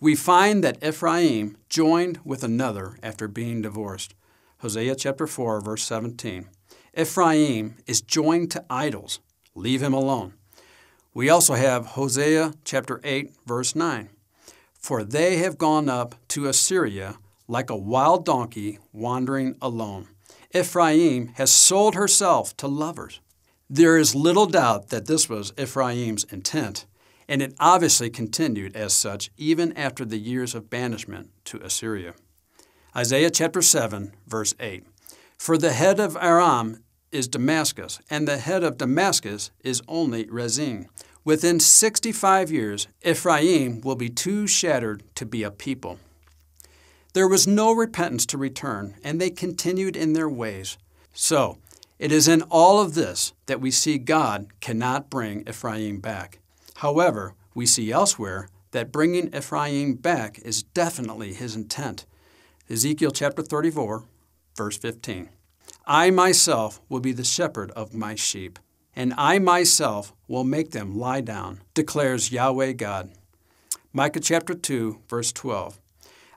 we find that Ephraim joined with another after being divorced. Hosea chapter 4, verse 17. Ephraim is joined to idols. Leave him alone. We also have Hosea chapter 8, verse 9. For they have gone up to Assyria like a wild donkey wandering alone. Ephraim has sold herself to lovers. There is little doubt that this was Ephraim's intent and it obviously continued as such even after the years of banishment to Assyria. Isaiah chapter 7, verse 8 For the head of Aram is Damascus, and the head of Damascus is only Rezin. Within 65 years, Ephraim will be too shattered to be a people. There was no repentance to return, and they continued in their ways. So, it is in all of this that we see God cannot bring Ephraim back. However, we see elsewhere that bringing Ephraim back is definitely his intent. Ezekiel chapter 34, verse 15. I myself will be the shepherd of my sheep, and I myself will make them lie down, declares Yahweh God. Micah chapter 2, verse 12.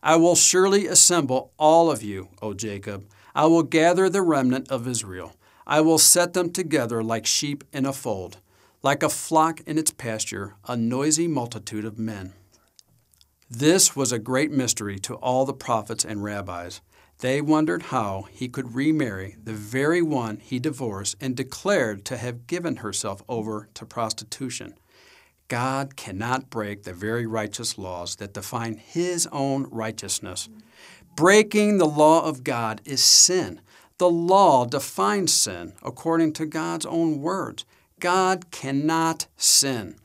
I will surely assemble all of you, O Jacob. I will gather the remnant of Israel. I will set them together like sheep in a fold, like a flock in its pasture, a noisy multitude of men. This was a great mystery to all the prophets and rabbis. They wondered how he could remarry the very one he divorced and declared to have given herself over to prostitution. God cannot break the very righteous laws that define His own righteousness. Breaking the law of God is sin. The law defines sin according to God's own words. God cannot sin.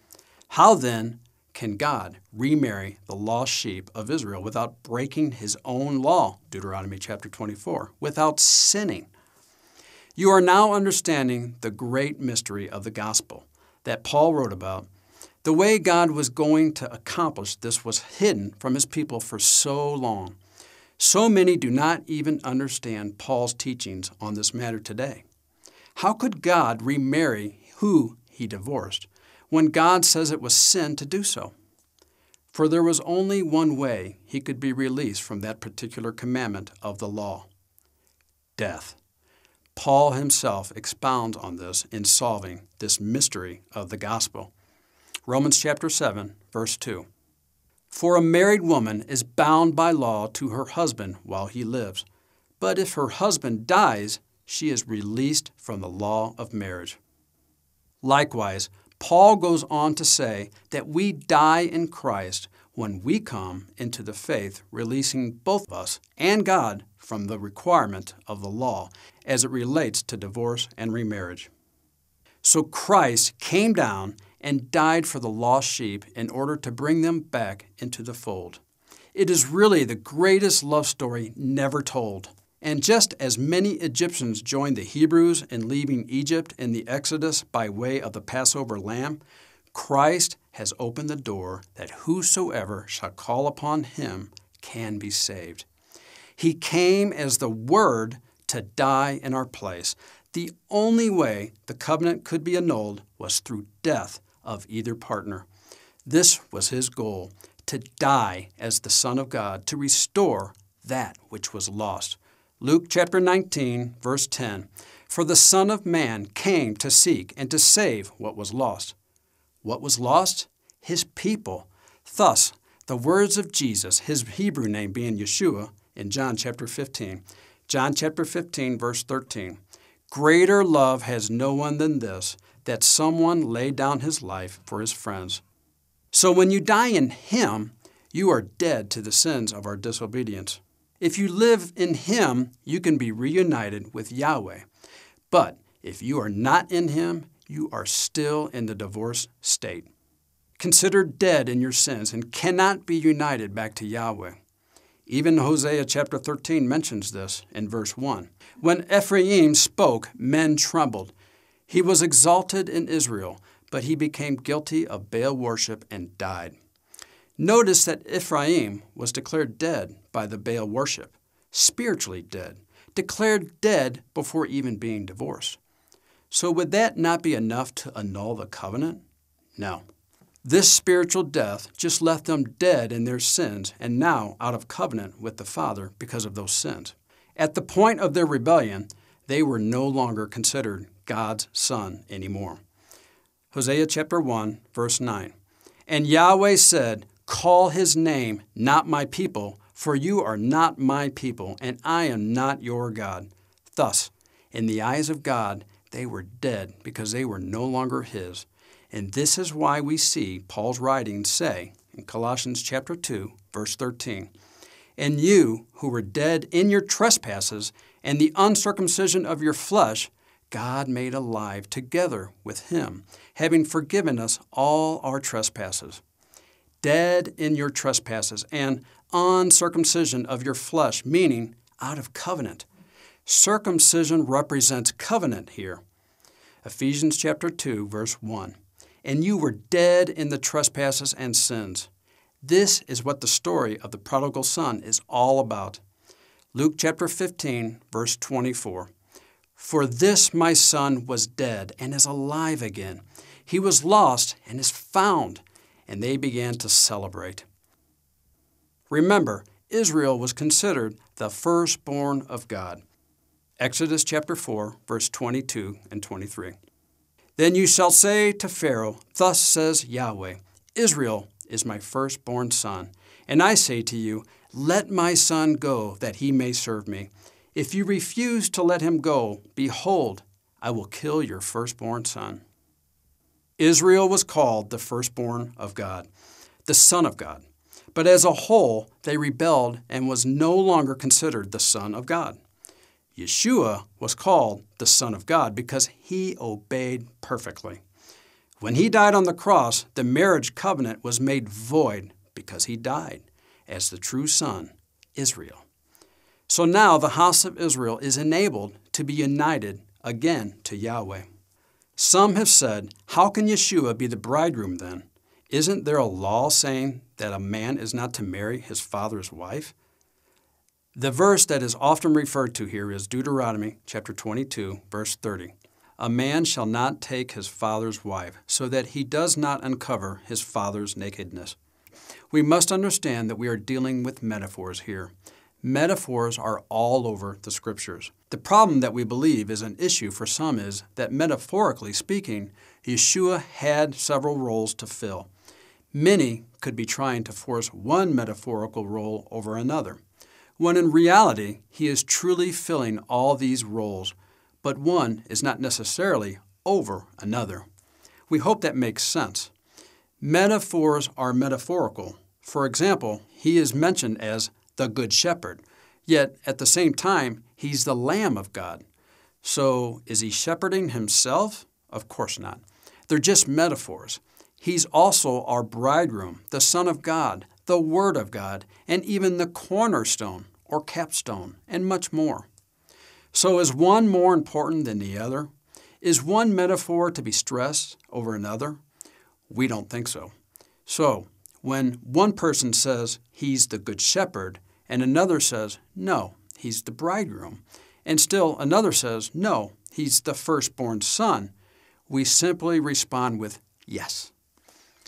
How then can God remarry the lost sheep of Israel without breaking his own law? Deuteronomy chapter 24, without sinning. You are now understanding the great mystery of the gospel that Paul wrote about the way God was going to accomplish this was hidden from his people for so long. So many do not even understand Paul's teachings on this matter today. How could God remarry who he divorced when God says it was sin to do so? For there was only one way he could be released from that particular commandment of the law death. Paul himself expounds on this in solving this mystery of the gospel. Romans chapter 7, verse 2. For a married woman is bound by law to her husband while he lives, but if her husband dies, she is released from the law of marriage. Likewise, Paul goes on to say that we die in Christ when we come into the faith, releasing both of us and God from the requirement of the law as it relates to divorce and remarriage. So Christ came down and died for the lost sheep in order to bring them back into the fold. It is really the greatest love story never told. And just as many Egyptians joined the Hebrews in leaving Egypt in the Exodus by way of the Passover lamb, Christ has opened the door that whosoever shall call upon him can be saved. He came as the Word to die in our place. The only way the covenant could be annulled was through death of either partner. This was his goal to die as the Son of God, to restore that which was lost. Luke chapter 19, verse 10 For the Son of Man came to seek and to save what was lost. What was lost? His people. Thus, the words of Jesus, his Hebrew name being Yeshua, in John chapter 15. John chapter 15, verse 13. Greater love has no one than this, that someone laid down his life for his friends. So when you die in him, you are dead to the sins of our disobedience. If you live in him, you can be reunited with Yahweh. But if you are not in him, you are still in the divorce state. Considered dead in your sins and cannot be united back to Yahweh. Even Hosea chapter 13 mentions this in verse 1. When Ephraim spoke, men trembled. He was exalted in Israel, but he became guilty of Baal worship and died. Notice that Ephraim was declared dead by the Baal worship, spiritually dead, declared dead before even being divorced. So, would that not be enough to annul the covenant? No. This spiritual death just left them dead in their sins and now out of covenant with the Father because of those sins. At the point of their rebellion, they were no longer considered God's son anymore. Hosea chapter 1, verse 9. And Yahweh said, Call his name not my people, for you are not my people, and I am not your God. Thus, in the eyes of God, they were dead because they were no longer his. And this is why we see Paul's writings say in Colossians chapter 2, verse 13, And you who were dead in your trespasses and the uncircumcision of your flesh, God made alive together with him, having forgiven us all our trespasses. Dead in your trespasses, and uncircumcision of your flesh, meaning out of covenant. Circumcision represents covenant here. Ephesians chapter 2, verse 1. And you were dead in the trespasses and sins. This is what the story of the prodigal son is all about. Luke chapter 15, verse 24. For this my son was dead and is alive again. He was lost and is found. And they began to celebrate. Remember, Israel was considered the firstborn of God. Exodus chapter 4, verse 22 and 23. Then you shall say to Pharaoh, Thus says Yahweh, Israel is my firstborn son. And I say to you, Let my son go, that he may serve me. If you refuse to let him go, behold, I will kill your firstborn son. Israel was called the firstborn of God, the Son of God. But as a whole, they rebelled and was no longer considered the Son of God. Yeshua was called the Son of God because he obeyed perfectly. When he died on the cross, the marriage covenant was made void because he died as the true Son, Israel. So now the house of Israel is enabled to be united again to Yahweh. Some have said, How can Yeshua be the bridegroom then? Isn't there a law saying that a man is not to marry his father's wife? The verse that is often referred to here is Deuteronomy chapter 22, verse 30. A man shall not take his father's wife, so that he does not uncover his father's nakedness. We must understand that we are dealing with metaphors here. Metaphors are all over the scriptures. The problem that we believe is an issue for some is that metaphorically speaking, Yeshua had several roles to fill. Many could be trying to force one metaphorical role over another, when in reality, he is truly filling all these roles, but one is not necessarily over another. We hope that makes sense. Metaphors are metaphorical. For example, he is mentioned as the Good Shepherd. Yet, at the same time, he's the Lamb of God. So, is he shepherding himself? Of course not. They're just metaphors. He's also our bridegroom, the Son of God, the Word of God, and even the cornerstone or capstone, and much more. So, is one more important than the other? Is one metaphor to be stressed over another? We don't think so. So, when one person says he's the Good Shepherd, and another says, no, he's the bridegroom. And still another says, no, he's the firstborn son. We simply respond with yes.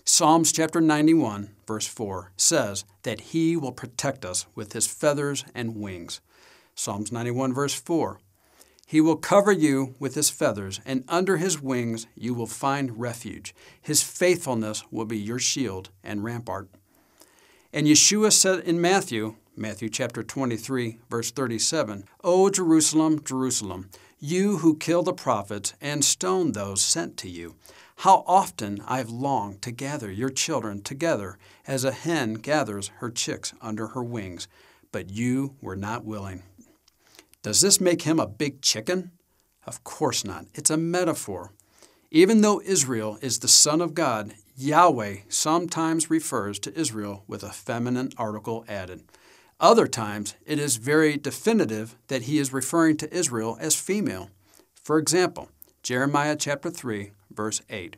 Psalms chapter 91, verse 4 says that he will protect us with his feathers and wings. Psalms 91, verse 4 He will cover you with his feathers, and under his wings you will find refuge. His faithfulness will be your shield and rampart. And Yeshua said in Matthew Matthew chapter 23, verse 37. O Jerusalem, Jerusalem, you who kill the prophets and stone those sent to you. How often I've longed to gather your children together as a hen gathers her chicks under her wings, but you were not willing. Does this make him a big chicken? Of course not. It's a metaphor. Even though Israel is the Son of God, Yahweh sometimes refers to Israel with a feminine article added. Other times, it is very definitive that he is referring to Israel as female. For example, Jeremiah chapter 3, verse 8.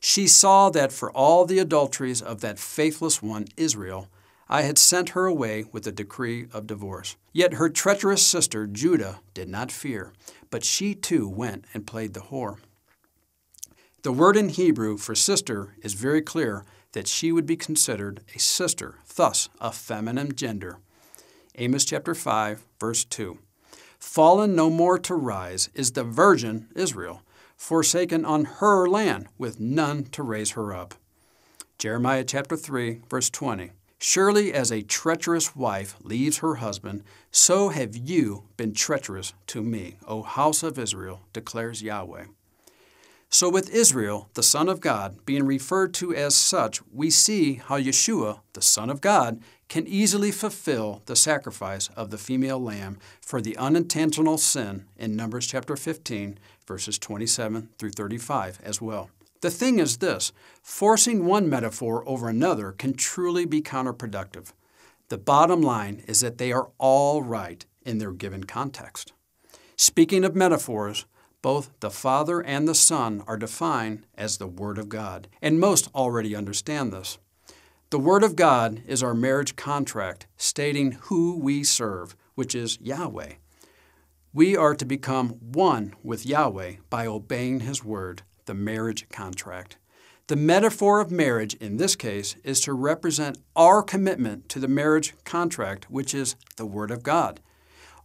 She saw that for all the adulteries of that faithless one, Israel, I had sent her away with a decree of divorce. Yet her treacherous sister, Judah, did not fear, but she too went and played the whore. The word in Hebrew for sister is very clear that she would be considered a sister, thus a feminine gender. Amos chapter 5, verse 2. Fallen no more to rise is the virgin Israel, forsaken on her land with none to raise her up. Jeremiah chapter 3, verse 20. Surely as a treacherous wife leaves her husband, so have you been treacherous to me, O house of Israel, declares Yahweh. So, with Israel, the Son of God, being referred to as such, we see how Yeshua, the Son of God, can easily fulfill the sacrifice of the female lamb for the unintentional sin in Numbers chapter 15, verses 27 through 35 as well. The thing is this forcing one metaphor over another can truly be counterproductive. The bottom line is that they are all right in their given context. Speaking of metaphors, both the Father and the Son are defined as the Word of God, and most already understand this. The Word of God is our marriage contract stating who we serve, which is Yahweh. We are to become one with Yahweh by obeying His Word, the marriage contract. The metaphor of marriage in this case is to represent our commitment to the marriage contract, which is the Word of God.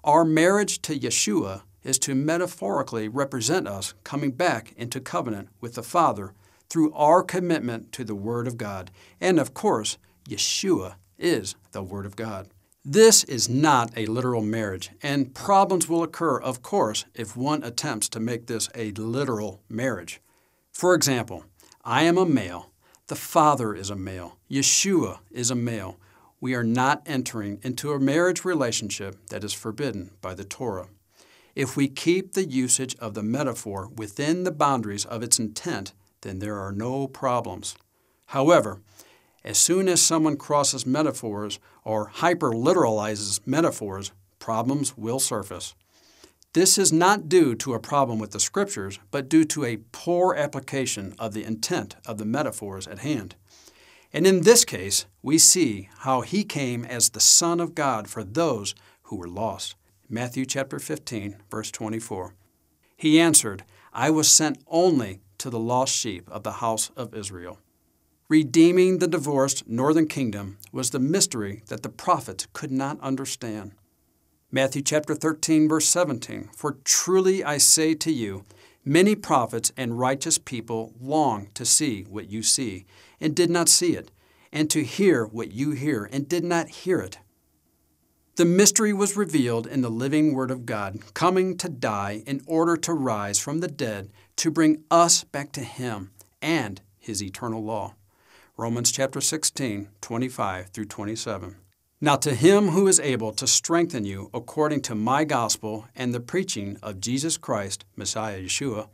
Our marriage to Yeshua is to metaphorically represent us coming back into covenant with the Father through our commitment to the Word of God. And of course, Yeshua is the Word of God. This is not a literal marriage, and problems will occur, of course, if one attempts to make this a literal marriage. For example, I am a male, the Father is a male, Yeshua is a male. We are not entering into a marriage relationship that is forbidden by the Torah. If we keep the usage of the metaphor within the boundaries of its intent, then there are no problems. However, as soon as someone crosses metaphors or hyperliteralizes metaphors, problems will surface. This is not due to a problem with the scriptures, but due to a poor application of the intent of the metaphors at hand. And in this case, we see how he came as the Son of God for those who were lost. Matthew chapter 15, verse 24. He answered, I was sent only to the lost sheep of the house of Israel. Redeeming the divorced northern kingdom was the mystery that the prophets could not understand. Matthew chapter 13 verse 17 For truly I say to you many prophets and righteous people long to see what you see and did not see it and to hear what you hear and did not hear it. The mystery was revealed in the living Word of God, coming to die in order to rise from the dead to bring us back to Him and His eternal law. Romans chapter 16, 25 through 27. Now to him who is able to strengthen you according to my gospel and the preaching of Jesus Christ, Messiah Yeshua,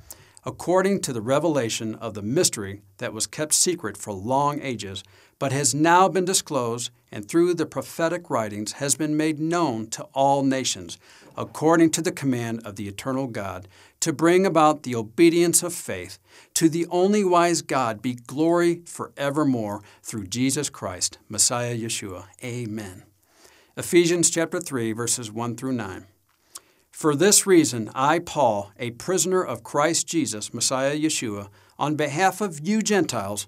according to the revelation of the mystery that was kept secret for long ages, but has now been disclosed and through the prophetic writings has been made known to all nations, according to the command of the eternal God, to bring about the obedience of faith. To the only wise God be glory forevermore through Jesus Christ, Messiah Yeshua. Amen. Ephesians chapter 3 verses 1 through 9. For this reason, I, Paul, a prisoner of Christ Jesus, Messiah Yeshua, on behalf of you Gentiles,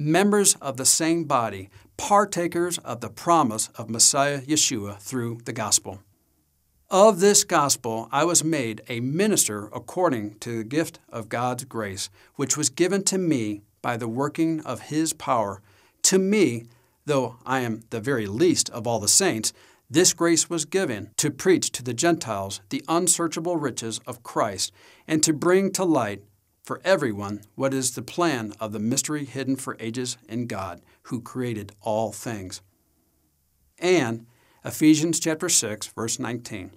members of the same body, partakers of the promise of Messiah Yeshua through the gospel. Of this gospel I was made a minister according to the gift of God's grace, which was given to me by the working of his power. To me, though I am the very least of all the saints, this grace was given to preach to the Gentiles the unsearchable riches of Christ, and to bring to light for everyone what is the plan of the mystery hidden for ages in God, who created all things. And Ephesians chapter 6, verse 19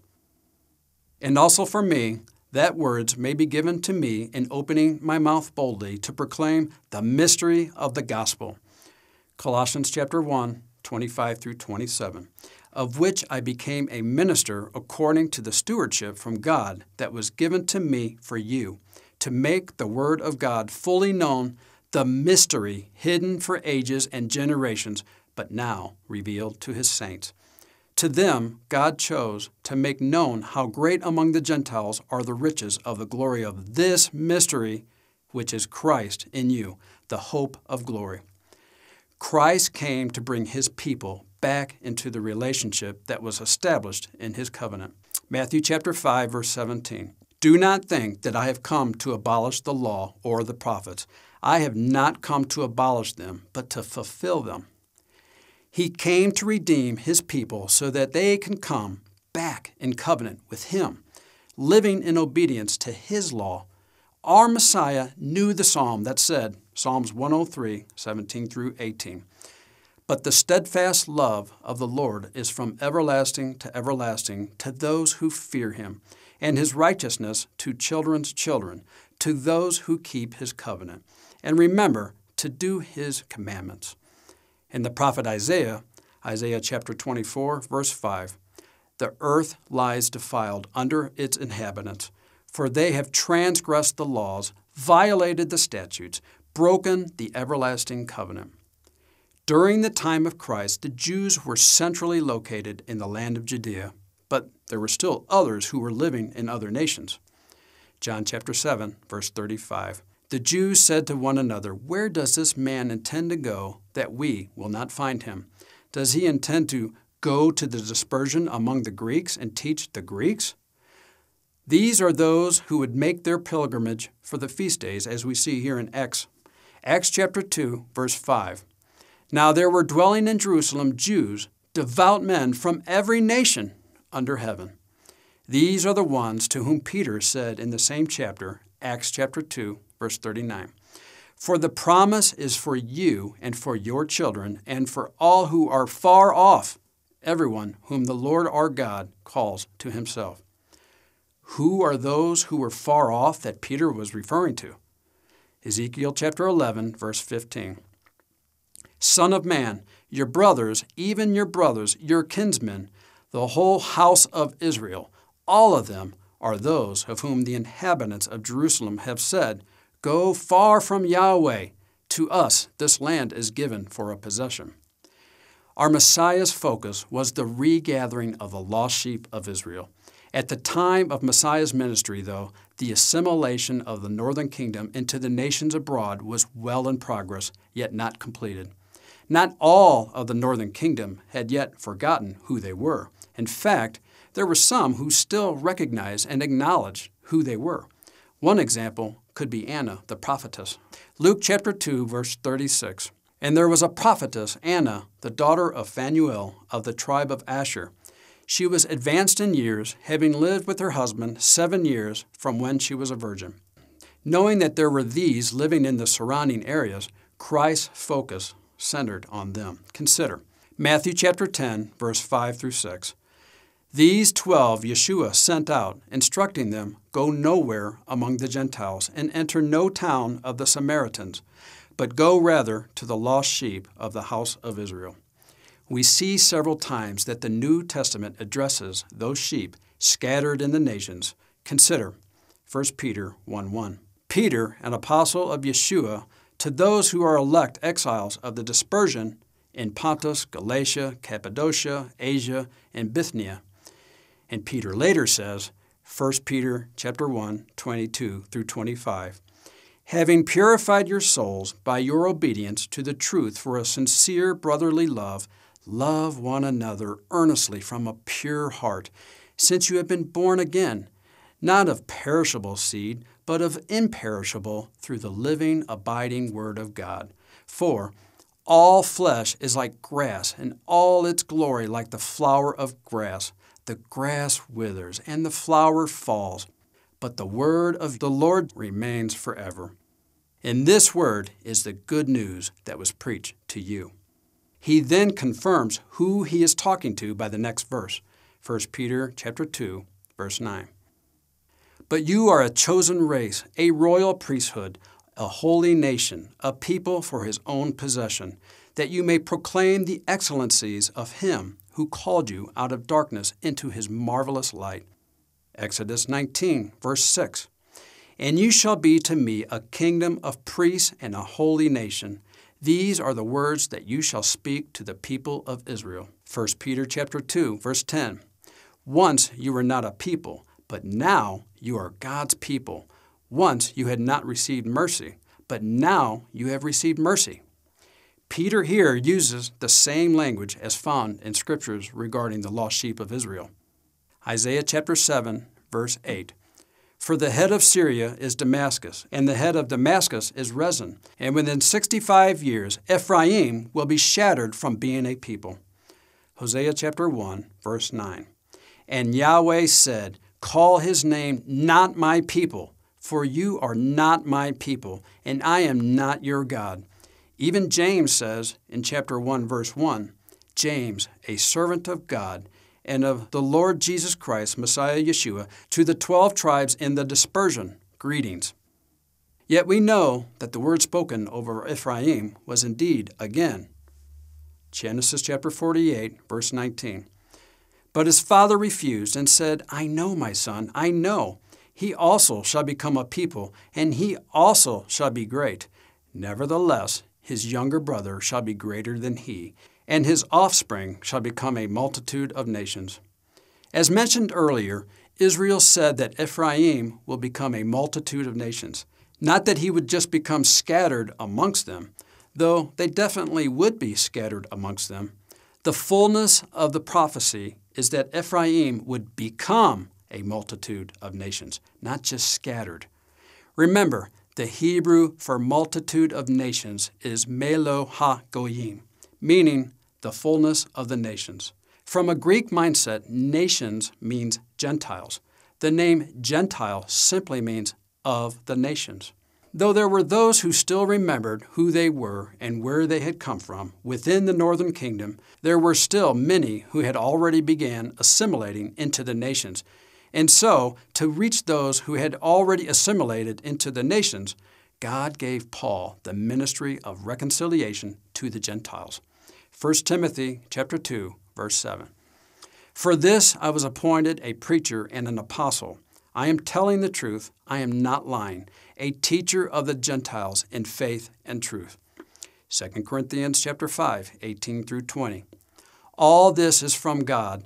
and also for me, that words may be given to me in opening my mouth boldly to proclaim the mystery of the gospel. Colossians chapter 1, 25 through 27, of which I became a minister according to the stewardship from God that was given to me for you, to make the word of God fully known, the mystery hidden for ages and generations, but now revealed to his saints. To them God chose to make known how great among the Gentiles are the riches of the glory of this mystery, which is Christ in you, the hope of glory. Christ came to bring his people back into the relationship that was established in his covenant. Matthew chapter 5 verse 17. Do not think that I have come to abolish the law or the prophets. I have not come to abolish them, but to fulfill them. He came to redeem his people so that they can come back in covenant with him, living in obedience to his law. Our Messiah knew the psalm that said, Psalms 103, 17 through 18. But the steadfast love of the Lord is from everlasting to everlasting to those who fear him, and his righteousness to children's children, to those who keep his covenant, and remember to do his commandments. In the prophet Isaiah, Isaiah chapter 24, verse 5, the earth lies defiled under its inhabitants, for they have transgressed the laws, violated the statutes, broken the everlasting covenant. During the time of Christ, the Jews were centrally located in the land of Judea, but there were still others who were living in other nations. John chapter 7, verse 35. The Jews said to one another, Where does this man intend to go that we will not find him? Does he intend to go to the dispersion among the Greeks and teach the Greeks? These are those who would make their pilgrimage for the feast days, as we see here in Acts. Acts chapter 2, verse 5. Now there were dwelling in Jerusalem Jews, devout men from every nation under heaven. These are the ones to whom Peter said in the same chapter, Acts chapter 2, verse 39. For the promise is for you and for your children and for all who are far off, everyone whom the Lord our God calls to himself. Who are those who were far off that Peter was referring to? Ezekiel chapter 11, verse 15. Son of man, your brothers, even your brothers, your kinsmen, the whole house of Israel, all of them are those of whom the inhabitants of Jerusalem have said, Go far from Yahweh. To us this land is given for a possession. Our Messiah's focus was the regathering of the lost sheep of Israel. At the time of Messiah's ministry, though, the assimilation of the northern kingdom into the nations abroad was well in progress, yet not completed. Not all of the northern kingdom had yet forgotten who they were. In fact, there were some who still recognized and acknowledged who they were. One example could be Anna, the prophetess. Luke chapter 2, verse 36. And there was a prophetess, Anna, the daughter of Phanuel of the tribe of Asher. She was advanced in years, having lived with her husband seven years from when she was a virgin. Knowing that there were these living in the surrounding areas, Christ's focus centered on them. Consider Matthew chapter 10, verse 5 through 6. These twelve Yeshua sent out, instructing them, Go nowhere among the Gentiles, and enter no town of the Samaritans, but go rather to the lost sheep of the house of Israel. We see several times that the New Testament addresses those sheep scattered in the nations. Consider 1 Peter 1 1. Peter, an apostle of Yeshua, to those who are elect exiles of the dispersion in Pontus, Galatia, Cappadocia, Asia, and Bithynia. And Peter later says, 1 Peter chapter 1, 22 through 25, having purified your souls by your obedience to the truth for a sincere brotherly love, love one another earnestly from a pure heart, since you have been born again, not of perishable seed, but of imperishable through the living, abiding Word of God. For all flesh is like grass, and all its glory like the flower of grass. The grass withers, and the flower falls, but the word of the Lord remains forever. In this word is the good news that was preached to you. He then confirms who he is talking to by the next verse, 1 Peter chapter 2, verse 9. But you are a chosen race, a royal priesthood, a holy nation, a people for his own possession, that you may proclaim the excellencies of him who called you out of darkness into his marvelous light. Exodus 19, verse 6. And you shall be to me a kingdom of priests and a holy nation. These are the words that you shall speak to the people of Israel. 1 Peter chapter 2, verse 10. Once you were not a people, but now you are God's people. Once you had not received mercy, but now you have received mercy. Peter here uses the same language as found in scriptures regarding the lost sheep of Israel. Isaiah chapter 7, verse 8. For the head of Syria is Damascus, and the head of Damascus is Rezin. And within 65 years, Ephraim will be shattered from being a people. Hosea chapter 1, verse 9. And Yahweh said, Call his name not my people, for you are not my people, and I am not your God. Even James says in chapter 1, verse 1 James, a servant of God and of the Lord Jesus Christ, Messiah Yeshua, to the twelve tribes in the dispersion, greetings. Yet we know that the word spoken over Ephraim was indeed again. Genesis chapter 48, verse 19. But his father refused and said, I know, my son, I know. He also shall become a people, and he also shall be great. Nevertheless, his younger brother shall be greater than he, and his offspring shall become a multitude of nations. As mentioned earlier, Israel said that Ephraim will become a multitude of nations. Not that he would just become scattered amongst them, though they definitely would be scattered amongst them. The fullness of the prophecy is that Ephraim would become a multitude of nations, not just scattered. Remember, the Hebrew for multitude of nations is Melo Ha Goyim meaning the fullness of the nations. From a Greek mindset, nations means Gentiles. The name Gentile simply means of the nations. Though there were those who still remembered who they were and where they had come from within the northern kingdom, there were still many who had already began assimilating into the nations. And so, to reach those who had already assimilated into the nations, God gave Paul the ministry of reconciliation to the Gentiles. 1 Timothy chapter 2, verse 7. For this I was appointed a preacher and an apostle. I am telling the truth, I am not lying, a teacher of the Gentiles in faith and truth. 2 Corinthians chapter 5, 18 through 20. All this is from God,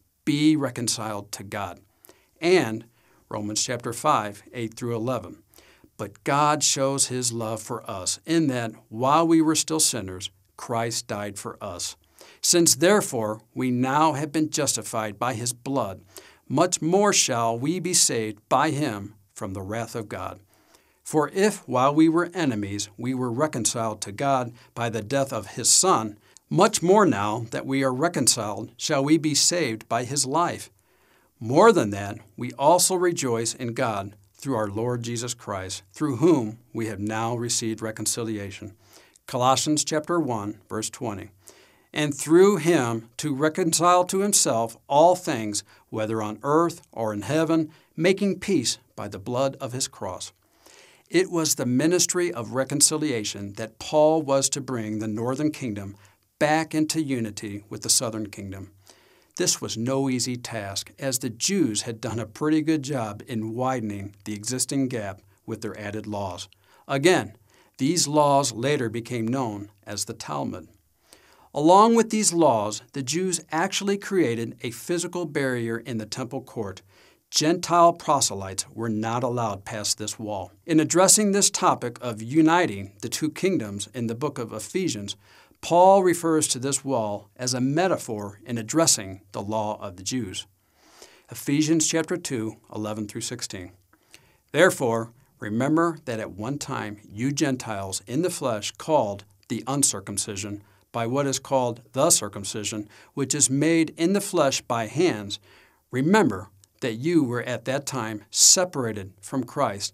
be reconciled to God. And Romans chapter 5, 8 through 11. But God shows his love for us in that while we were still sinners, Christ died for us. Since therefore we now have been justified by his blood, much more shall we be saved by him from the wrath of God. For if, while we were enemies, we were reconciled to God by the death of his Son, much more now that we are reconciled shall we be saved by his life. More than that, we also rejoice in God through our Lord Jesus Christ, through whom we have now received reconciliation. Colossians chapter 1, verse 20 and through him to reconcile to himself all things, whether on earth or in heaven, making peace by the blood of his cross. It was the ministry of reconciliation that Paul was to bring the northern kingdom back into unity with the southern kingdom. This was no easy task, as the Jews had done a pretty good job in widening the existing gap with their added laws. Again, these laws later became known as the Talmud. Along with these laws, the Jews actually created a physical barrier in the temple court. Gentile proselytes were not allowed past this wall. In addressing this topic of uniting the two kingdoms in the book of Ephesians, Paul refers to this wall as a metaphor in addressing the law of the Jews. Ephesians chapter 2, 11 through 16. Therefore, remember that at one time you Gentiles in the flesh called the uncircumcision by what is called the circumcision, which is made in the flesh by hands, remember that you were at that time separated from Christ,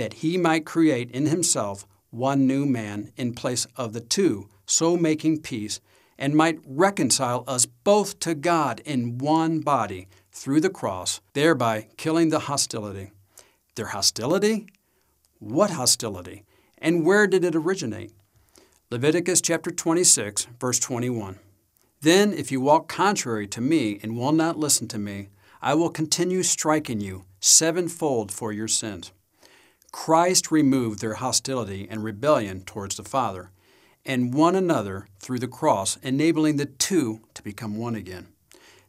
that he might create in himself one new man in place of the two, so making peace, and might reconcile us both to God in one body through the cross, thereby killing the hostility. Their hostility? What hostility? And where did it originate? Leviticus chapter 26, verse 21. Then, if you walk contrary to me and will not listen to me, I will continue striking you sevenfold for your sins. Christ removed their hostility and rebellion towards the Father and one another through the cross, enabling the two to become one again.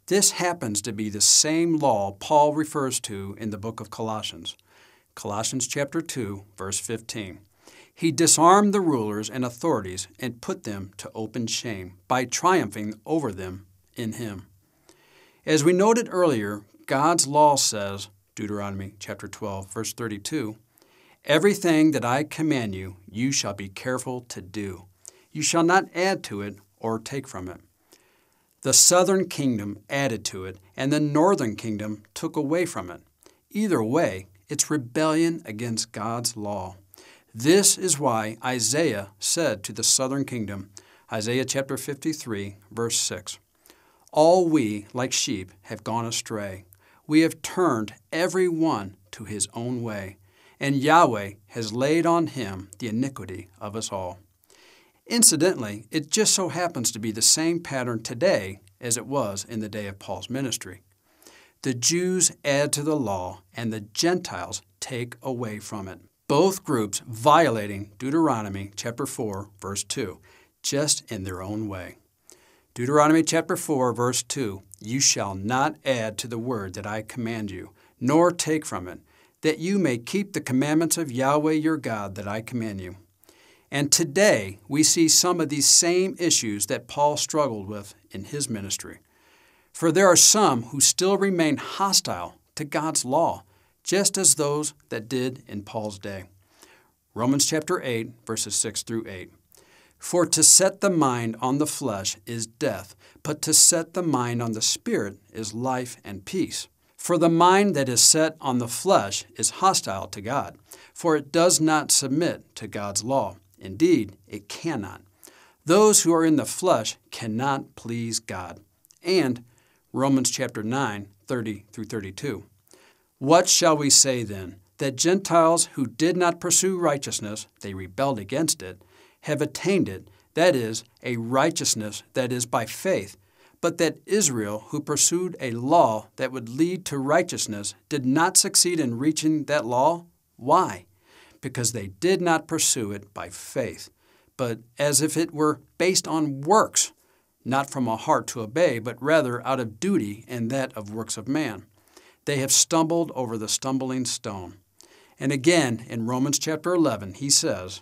This happens to be the same law Paul refers to in the book of Colossians. Colossians chapter 2, verse 15. He disarmed the rulers and authorities and put them to open shame by triumphing over them in him. As we noted earlier, God's law says, Deuteronomy chapter 12, verse 32, Everything that I command you, you shall be careful to do. You shall not add to it or take from it. The southern kingdom added to it, and the northern kingdom took away from it. Either way, it's rebellion against God's law. This is why Isaiah said to the southern kingdom, Isaiah chapter 53, verse 6, All we, like sheep, have gone astray. We have turned every one to his own way and Yahweh has laid on him the iniquity of us all. Incidentally, it just so happens to be the same pattern today as it was in the day of Paul's ministry. The Jews add to the law, and the Gentiles take away from it. Both groups violating Deuteronomy chapter 4, verse 2, just in their own way. Deuteronomy chapter 4, verse 2 You shall not add to the word that I command you, nor take from it that you may keep the commandments of Yahweh your God that I command you. And today we see some of these same issues that Paul struggled with in his ministry. For there are some who still remain hostile to God's law, just as those that did in Paul's day. Romans chapter 8, verses 6 through 8. For to set the mind on the flesh is death, but to set the mind on the Spirit is life and peace. For the mind that is set on the flesh is hostile to God, for it does not submit to God's law. Indeed, it cannot. Those who are in the flesh cannot please God. And Romans chapter 9, 30 through 32. What shall we say then? That Gentiles who did not pursue righteousness, they rebelled against it, have attained it, that is, a righteousness that is by faith but that Israel, who pursued a law that would lead to righteousness, did not succeed in reaching that law. Why? Because they did not pursue it by faith, but as if it were based on works, not from a heart to obey, but rather out of duty and that of works of man. They have stumbled over the stumbling stone. And again, in Romans chapter 11, he says,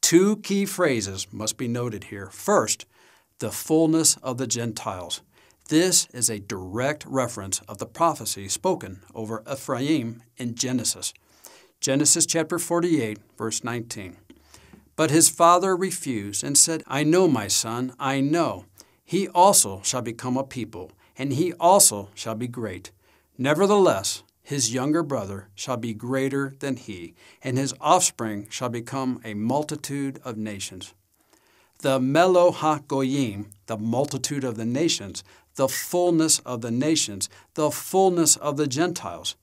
Two key phrases must be noted here. First, the fullness of the Gentiles. This is a direct reference of the prophecy spoken over Ephraim in Genesis. Genesis chapter 48, verse 19. But his father refused and said, I know, my son, I know. He also shall become a people, and he also shall be great. Nevertheless, his younger brother shall be greater than he, and his offspring shall become a multitude of nations. The Melo HaGoyim, the multitude of the nations, the fullness of the nations, the fullness of the Gentiles.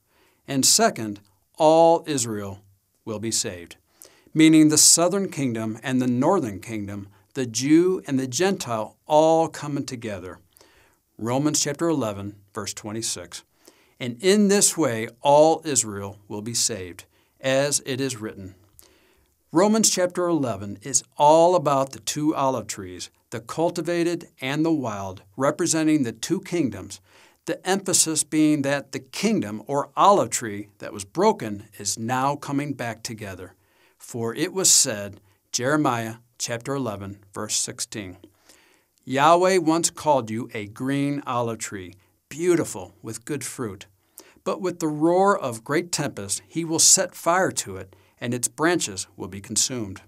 And second, all Israel will be saved, meaning the southern kingdom and the northern kingdom, the Jew and the Gentile all coming together. Romans chapter 11, verse 26. And in this way all Israel will be saved, as it is written. Romans chapter 11 is all about the two olive trees, the cultivated and the wild, representing the two kingdoms. the emphasis being that the kingdom or olive tree that was broken is now coming back together. For it was said, Jeremiah chapter 11, verse 16, Yahweh once called you a green olive tree, beautiful with good fruit. But with the roar of great tempest, he will set fire to it, and its branches will be consumed.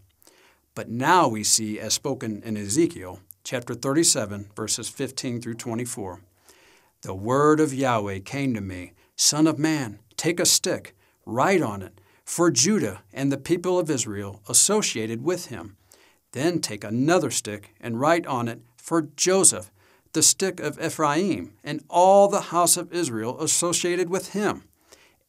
But now we see, as spoken in Ezekiel chapter 37, verses 15 through 24. The word of Yahweh came to me Son of man, take a stick, write on it, for Judah and the people of Israel associated with him. Then take another stick and write on it for Joseph, the stick of Ephraim, and all the house of Israel associated with him,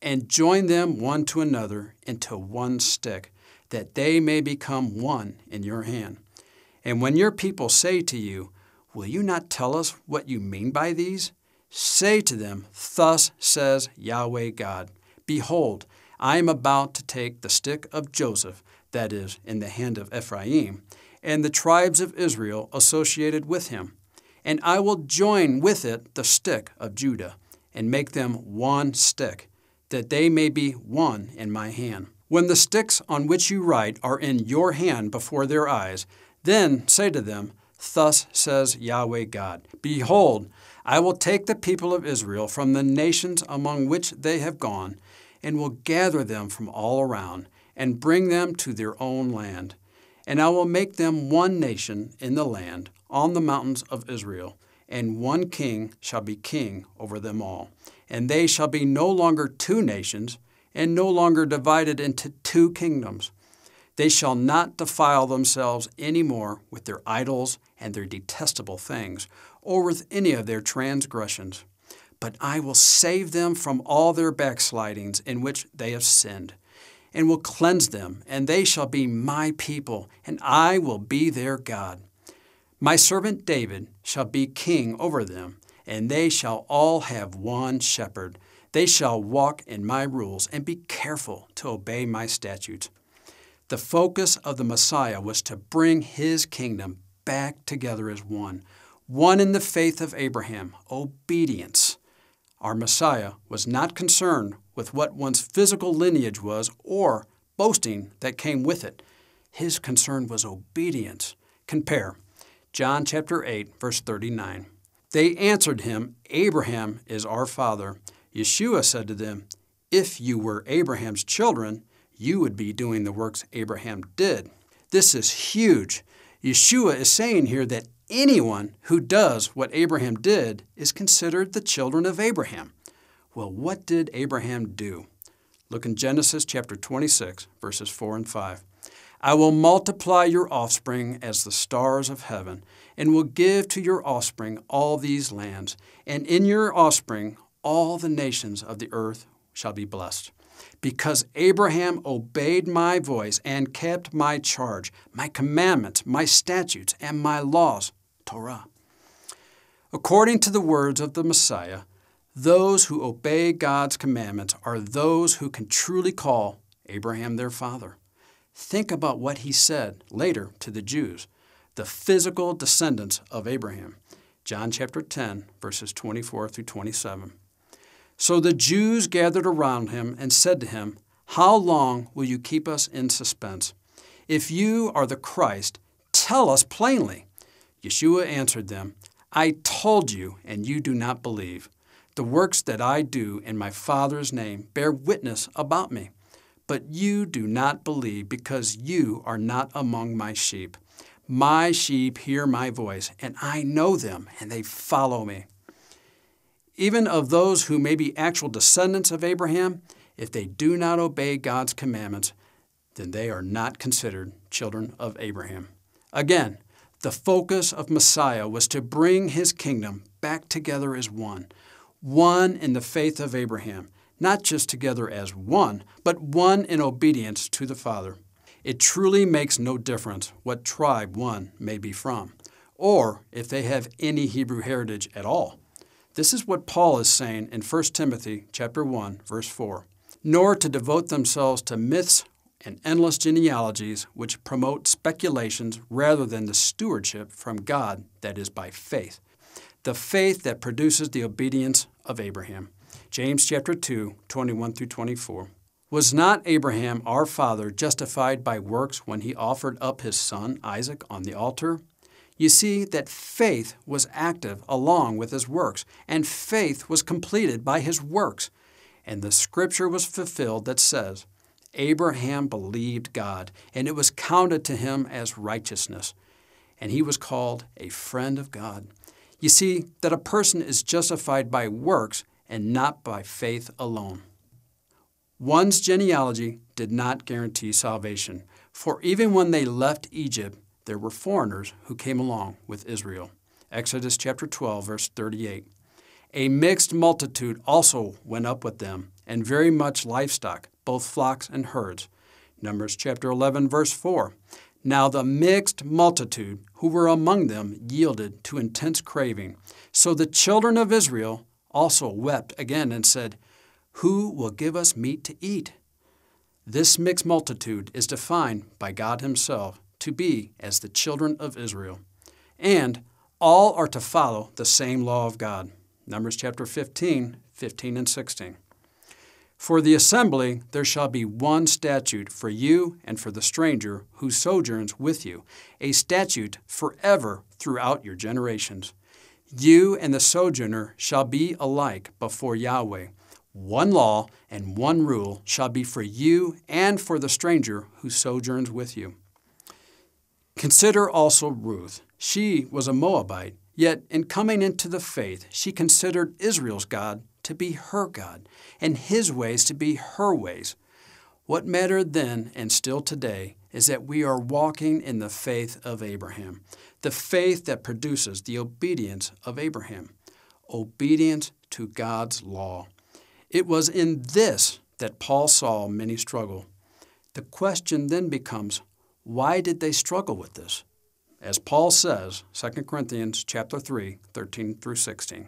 and join them one to another into one stick, that they may become one in your hand. And when your people say to you, Will you not tell us what you mean by these? Say to them, Thus says Yahweh God Behold, I am about to take the stick of Joseph, that is, in the hand of Ephraim, and the tribes of Israel associated with him, and I will join with it the stick of Judah, and make them one stick, that they may be one in my hand. When the sticks on which you write are in your hand before their eyes, then say to them, Thus says Yahweh God Behold, I will take the people of Israel from the nations among which they have gone, and will gather them from all around, and bring them to their own land. And I will make them one nation in the land, on the mountains of Israel, and one king shall be king over them all. And they shall be no longer two nations, and no longer divided into two kingdoms. They shall not defile themselves any more with their idols and their detestable things or with any of their transgressions. But I will save them from all their backslidings in which they have sinned, and will cleanse them, and they shall be my people, and I will be their God. My servant David shall be king over them, and they shall all have one shepherd. They shall walk in my rules and be careful to obey my statutes. The focus of the Messiah was to bring his kingdom back together as one one in the faith of Abraham, obedience. Our Messiah was not concerned with what one's physical lineage was or boasting that came with it. His concern was obedience. Compare John chapter 8, verse 39. They answered him, Abraham is our father. Yeshua said to them, If you were Abraham's children, you would be doing the works Abraham did. This is huge. Yeshua is saying here that anyone who does what Abraham did is considered the children of Abraham. Well, what did Abraham do? Look in Genesis chapter 26, verses 4 and 5. I will multiply your offspring as the stars of heaven, and will give to your offspring all these lands, and in your offspring all the nations of the earth shall be blessed. Because Abraham obeyed my voice and kept my charge, my commandments, my statutes, and my laws, Torah. According to the words of the Messiah, those who obey God's commandments are those who can truly call Abraham their father. Think about what he said later to the Jews, the physical descendants of Abraham. John chapter 10, verses 24 through 27. So the Jews gathered around him and said to him, How long will you keep us in suspense? If you are the Christ, tell us plainly. Yeshua answered them, I told you, and you do not believe. The works that I do in my Father's name bear witness about me. But you do not believe because you are not among my sheep. My sheep hear my voice, and I know them, and they follow me. Even of those who may be actual descendants of Abraham, if they do not obey God's commandments, then they are not considered children of Abraham. Again, the focus of Messiah was to bring his kingdom back together as one, one in the faith of Abraham, not just together as one, but one in obedience to the Father. It truly makes no difference what tribe one may be from, or if they have any Hebrew heritage at all. This is what Paul is saying in 1 Timothy chapter 1, verse 4. Nor to devote themselves to myths and endless genealogies which promote speculations rather than the stewardship from God that is by faith, the faith that produces the obedience of Abraham. James chapter 2, 21 through 24. Was not Abraham our father justified by works when he offered up his son Isaac on the altar? You see that faith was active along with his works, and faith was completed by his works. And the scripture was fulfilled that says, Abraham believed God, and it was counted to him as righteousness. And he was called a friend of God. You see that a person is justified by works and not by faith alone. One's genealogy did not guarantee salvation, for even when they left Egypt, there were foreigners who came along with Israel. Exodus chapter 12, verse 38. A mixed multitude also went up with them, and very much livestock, both flocks and herds. Numbers chapter 11, verse 4. Now the mixed multitude who were among them yielded to intense craving. So the children of Israel also wept again and said, Who will give us meat to eat? This mixed multitude is defined by God Himself to be as the children of Israel. And all are to follow the same law of God. Numbers chapter 15, 15 and 16. For the assembly there shall be one statute for you and for the stranger who sojourns with you, a statute forever throughout your generations. You and the sojourner shall be alike before Yahweh. One law and one rule shall be for you and for the stranger who sojourns with you. Consider also Ruth. She was a Moabite, yet in coming into the faith, she considered Israel's God to be her God and his ways to be her ways. What mattered then and still today is that we are walking in the faith of Abraham, the faith that produces the obedience of Abraham, obedience to God's law. It was in this that Paul saw many struggle. The question then becomes why did they struggle with this? As Paul says, 2 Corinthians chapter 3, 13 through 16.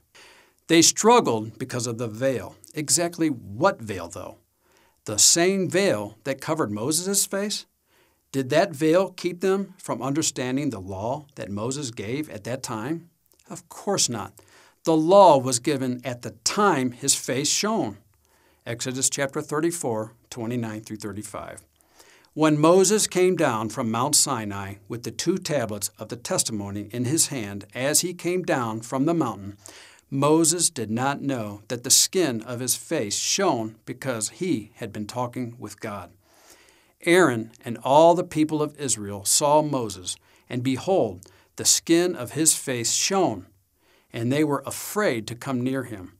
They struggled because of the veil. Exactly what veil, though? The same veil that covered Moses' face? Did that veil keep them from understanding the law that Moses gave at that time? Of course not. The law was given at the time his face shone. Exodus chapter 34, 29 through 35. When Moses came down from Mount Sinai with the two tablets of the testimony in his hand as he came down from the mountain, Moses did not know that the skin of his face shone because he had been talking with God. Aaron and all the people of Israel saw Moses, and behold, the skin of his face shone, and they were afraid to come near him.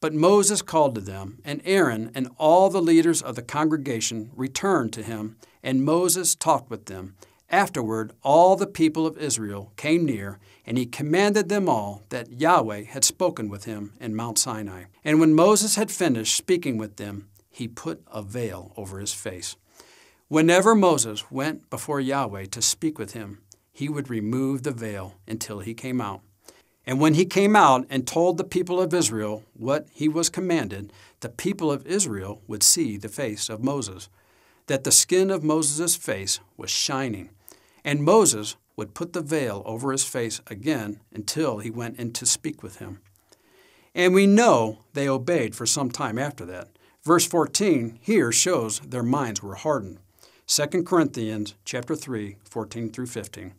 But Moses called to them, and Aaron and all the leaders of the congregation returned to him, and Moses talked with them. Afterward, all the people of Israel came near, and he commanded them all that Yahweh had spoken with him in Mount Sinai. And when Moses had finished speaking with them, he put a veil over his face. Whenever Moses went before Yahweh to speak with him, he would remove the veil until he came out. And when he came out and told the people of Israel what he was commanded, the people of Israel would see the face of Moses, that the skin of Moses' face was shining. And Moses would put the veil over his face again until he went in to speak with him. And we know they obeyed for some time after that. Verse 14 here shows their minds were hardened. 2 Corinthians chapter 3, 14 through 15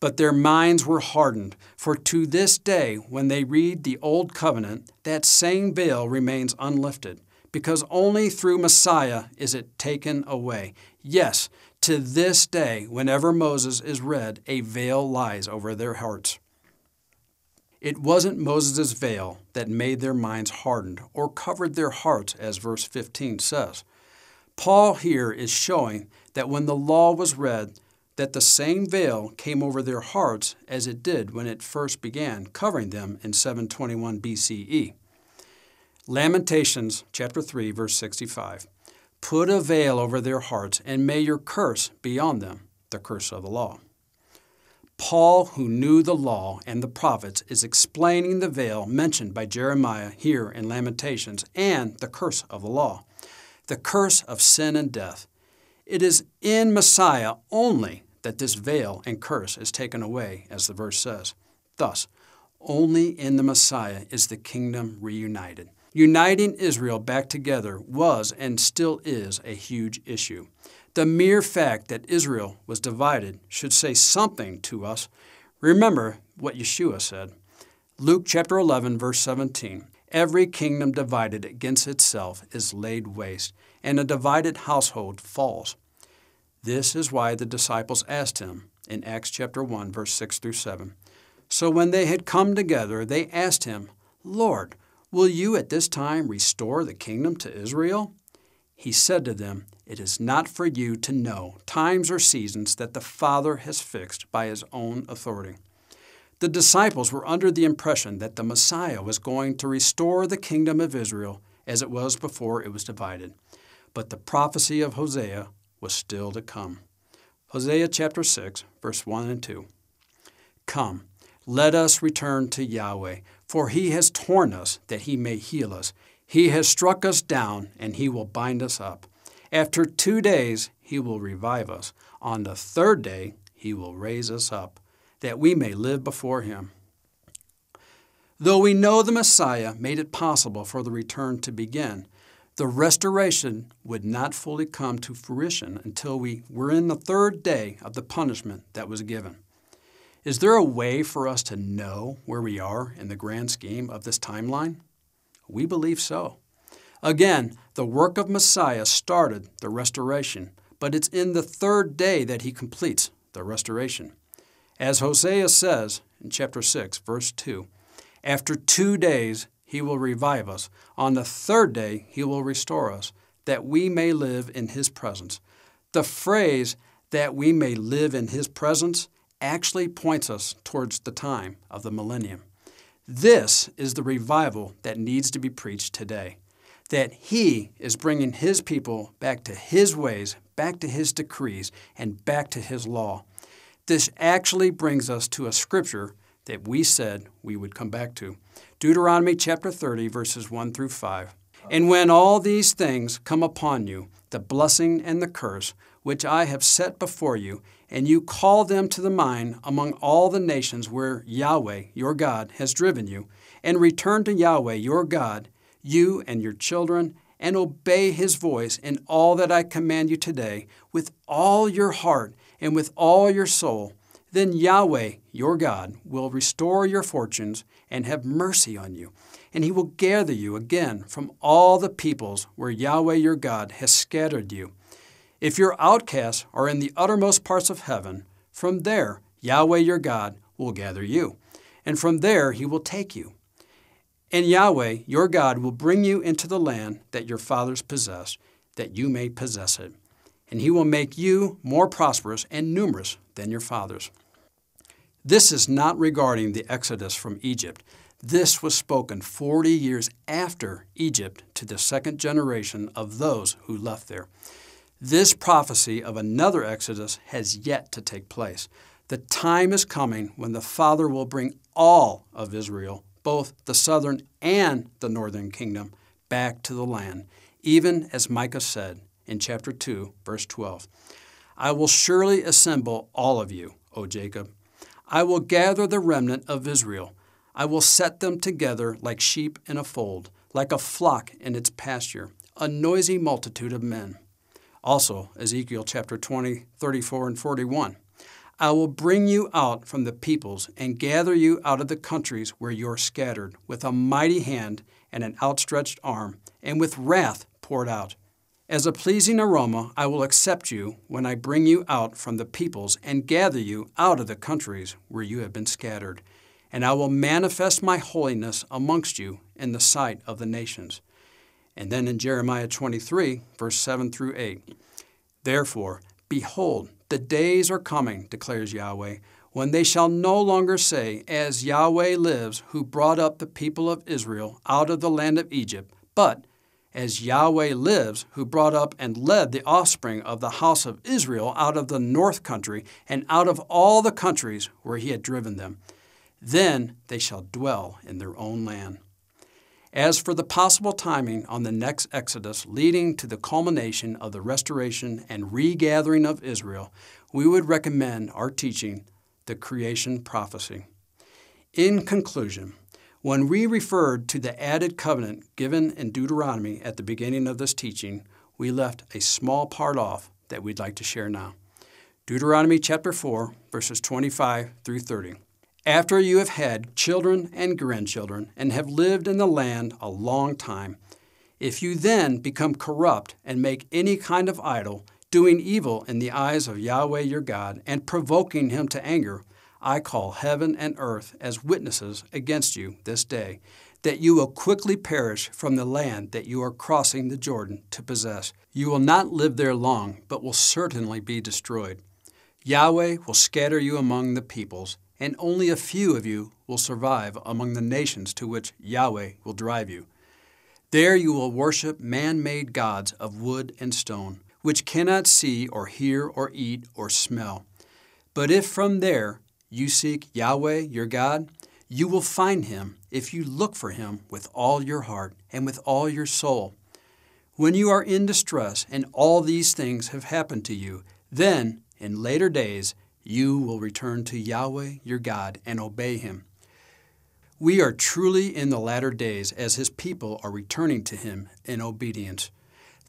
but their minds were hardened. For to this day, when they read the Old Covenant, that same veil remains unlifted, because only through Messiah is it taken away. Yes, to this day, whenever Moses is read, a veil lies over their hearts. It wasn't Moses' veil that made their minds hardened or covered their hearts, as verse 15 says. Paul here is showing that when the law was read, that the same veil came over their hearts as it did when it first began, covering them in 721 BCE. Lamentations chapter 3 verse 65. Put a veil over their hearts and may your curse be on them, the curse of the law. Paul, who knew the law and the prophets, is explaining the veil mentioned by Jeremiah here in Lamentations and the curse of the law, the curse of sin and death. It is in Messiah only that this veil and curse is taken away, as the verse says. Thus, only in the Messiah is the kingdom reunited. Uniting Israel back together was and still is a huge issue. The mere fact that Israel was divided should say something to us. Remember what Yeshua said. Luke chapter 11, verse 17. Every kingdom divided against itself is laid waste, and a divided household falls. This is why the disciples asked him in Acts chapter 1, verse 6 through 7. So when they had come together, they asked him, Lord, will you at this time restore the kingdom to Israel? He said to them, It is not for you to know times or seasons that the Father has fixed by his own authority. The disciples were under the impression that the Messiah was going to restore the kingdom of Israel as it was before it was divided. But the prophecy of Hosea was still to come. Hosea chapter 6, verse 1 and 2. Come, let us return to Yahweh, for he has torn us that he may heal us. He has struck us down, and he will bind us up. After two days, he will revive us. On the third day, he will raise us up, that we may live before him. Though we know the Messiah made it possible for the return to begin, the restoration would not fully come to fruition until we were in the third day of the punishment that was given. Is there a way for us to know where we are in the grand scheme of this timeline? We believe so. Again, the work of Messiah started the restoration, but it's in the third day that he completes the restoration. As Hosea says in chapter 6, verse 2, after two days he will revive us. On the third day he will restore us, that we may live in his presence. The phrase, that we may live in his presence, actually points us towards the time of the millennium. This is the revival that needs to be preached today. That He is bringing His people back to His ways, back to His decrees, and back to His law. This actually brings us to a scripture that we said we would come back to Deuteronomy chapter 30, verses 1 through 5. And when all these things come upon you, the blessing and the curse, which I have set before you, and you call them to the mind among all the nations where Yahweh your God has driven you, and return to Yahweh your God, you and your children, and obey his voice in all that I command you today, with all your heart and with all your soul, then Yahweh your God will restore your fortunes and have mercy on you, and he will gather you again from all the peoples where Yahweh your God has scattered you if your outcasts are in the uttermost parts of heaven, from there Yahweh your God will gather you, and from there he will take you. And Yahweh your God will bring you into the land that your fathers possessed, that you may possess it. And he will make you more prosperous and numerous than your fathers. This is not regarding the exodus from Egypt. This was spoken 40 years after Egypt to the second generation of those who left there. This prophecy of another Exodus has yet to take place. The time is coming when the Father will bring all of Israel, both the southern and the northern kingdom, back to the land, even as Micah said in chapter 2, verse 12. I will surely assemble all of you, O Jacob. I will gather the remnant of Israel. I will set them together like sheep in a fold, like a flock in its pasture, a noisy multitude of men. Also, Ezekiel chapter 20, 34, and 41. I will bring you out from the peoples and gather you out of the countries where you are scattered, with a mighty hand and an outstretched arm, and with wrath poured out. As a pleasing aroma, I will accept you when I bring you out from the peoples and gather you out of the countries where you have been scattered. And I will manifest my holiness amongst you in the sight of the nations. And then in Jeremiah 23, verse 7 through 8, Therefore, behold, the days are coming, declares Yahweh, when they shall no longer say, As Yahweh lives, who brought up the people of Israel out of the land of Egypt But as Yahweh lives, who brought up and led the offspring of the house of Israel out of the north country and out of all the countries where he had driven them, then they shall dwell in their own land. As for the possible timing on the next Exodus leading to the culmination of the restoration and regathering of Israel, we would recommend our teaching, The Creation Prophecy. In conclusion, when we referred to the added covenant given in Deuteronomy at the beginning of this teaching, we left a small part off that we'd like to share now. Deuteronomy chapter 4, verses 25 through 30. After you have had children and grandchildren and have lived in the land a long time, if you then become corrupt and make any kind of idol, doing evil in the eyes of Yahweh your God and provoking him to anger, I call heaven and earth as witnesses against you this day, that you will quickly perish from the land that you are crossing the Jordan to possess. You will not live there long, but will certainly be destroyed. Yahweh will scatter you among the peoples, and only a few of you will survive among the nations to which Yahweh will drive you. There you will worship man made gods of wood and stone, which cannot see or hear or eat or smell. But if from there you seek Yahweh your God, you will find him if you look for him with all your heart and with all your soul. When you are in distress and all these things have happened to you, then, in later days, you will return to Yahweh your God and obey him. We are truly in the latter days as his people are returning to him in obedience.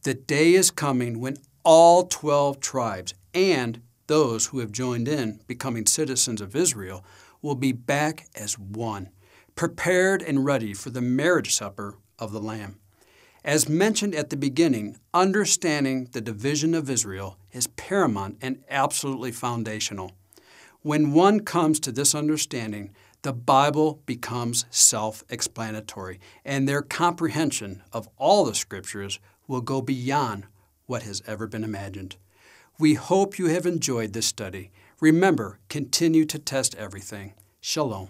The day is coming when all 12 tribes and those who have joined in, becoming citizens of Israel, will be back as one, prepared and ready for the marriage supper of the Lamb. As mentioned at the beginning, understanding the division of Israel is paramount and absolutely foundational. When one comes to this understanding, the Bible becomes self explanatory, and their comprehension of all the Scriptures will go beyond what has ever been imagined. We hope you have enjoyed this study. Remember, continue to test everything. Shalom.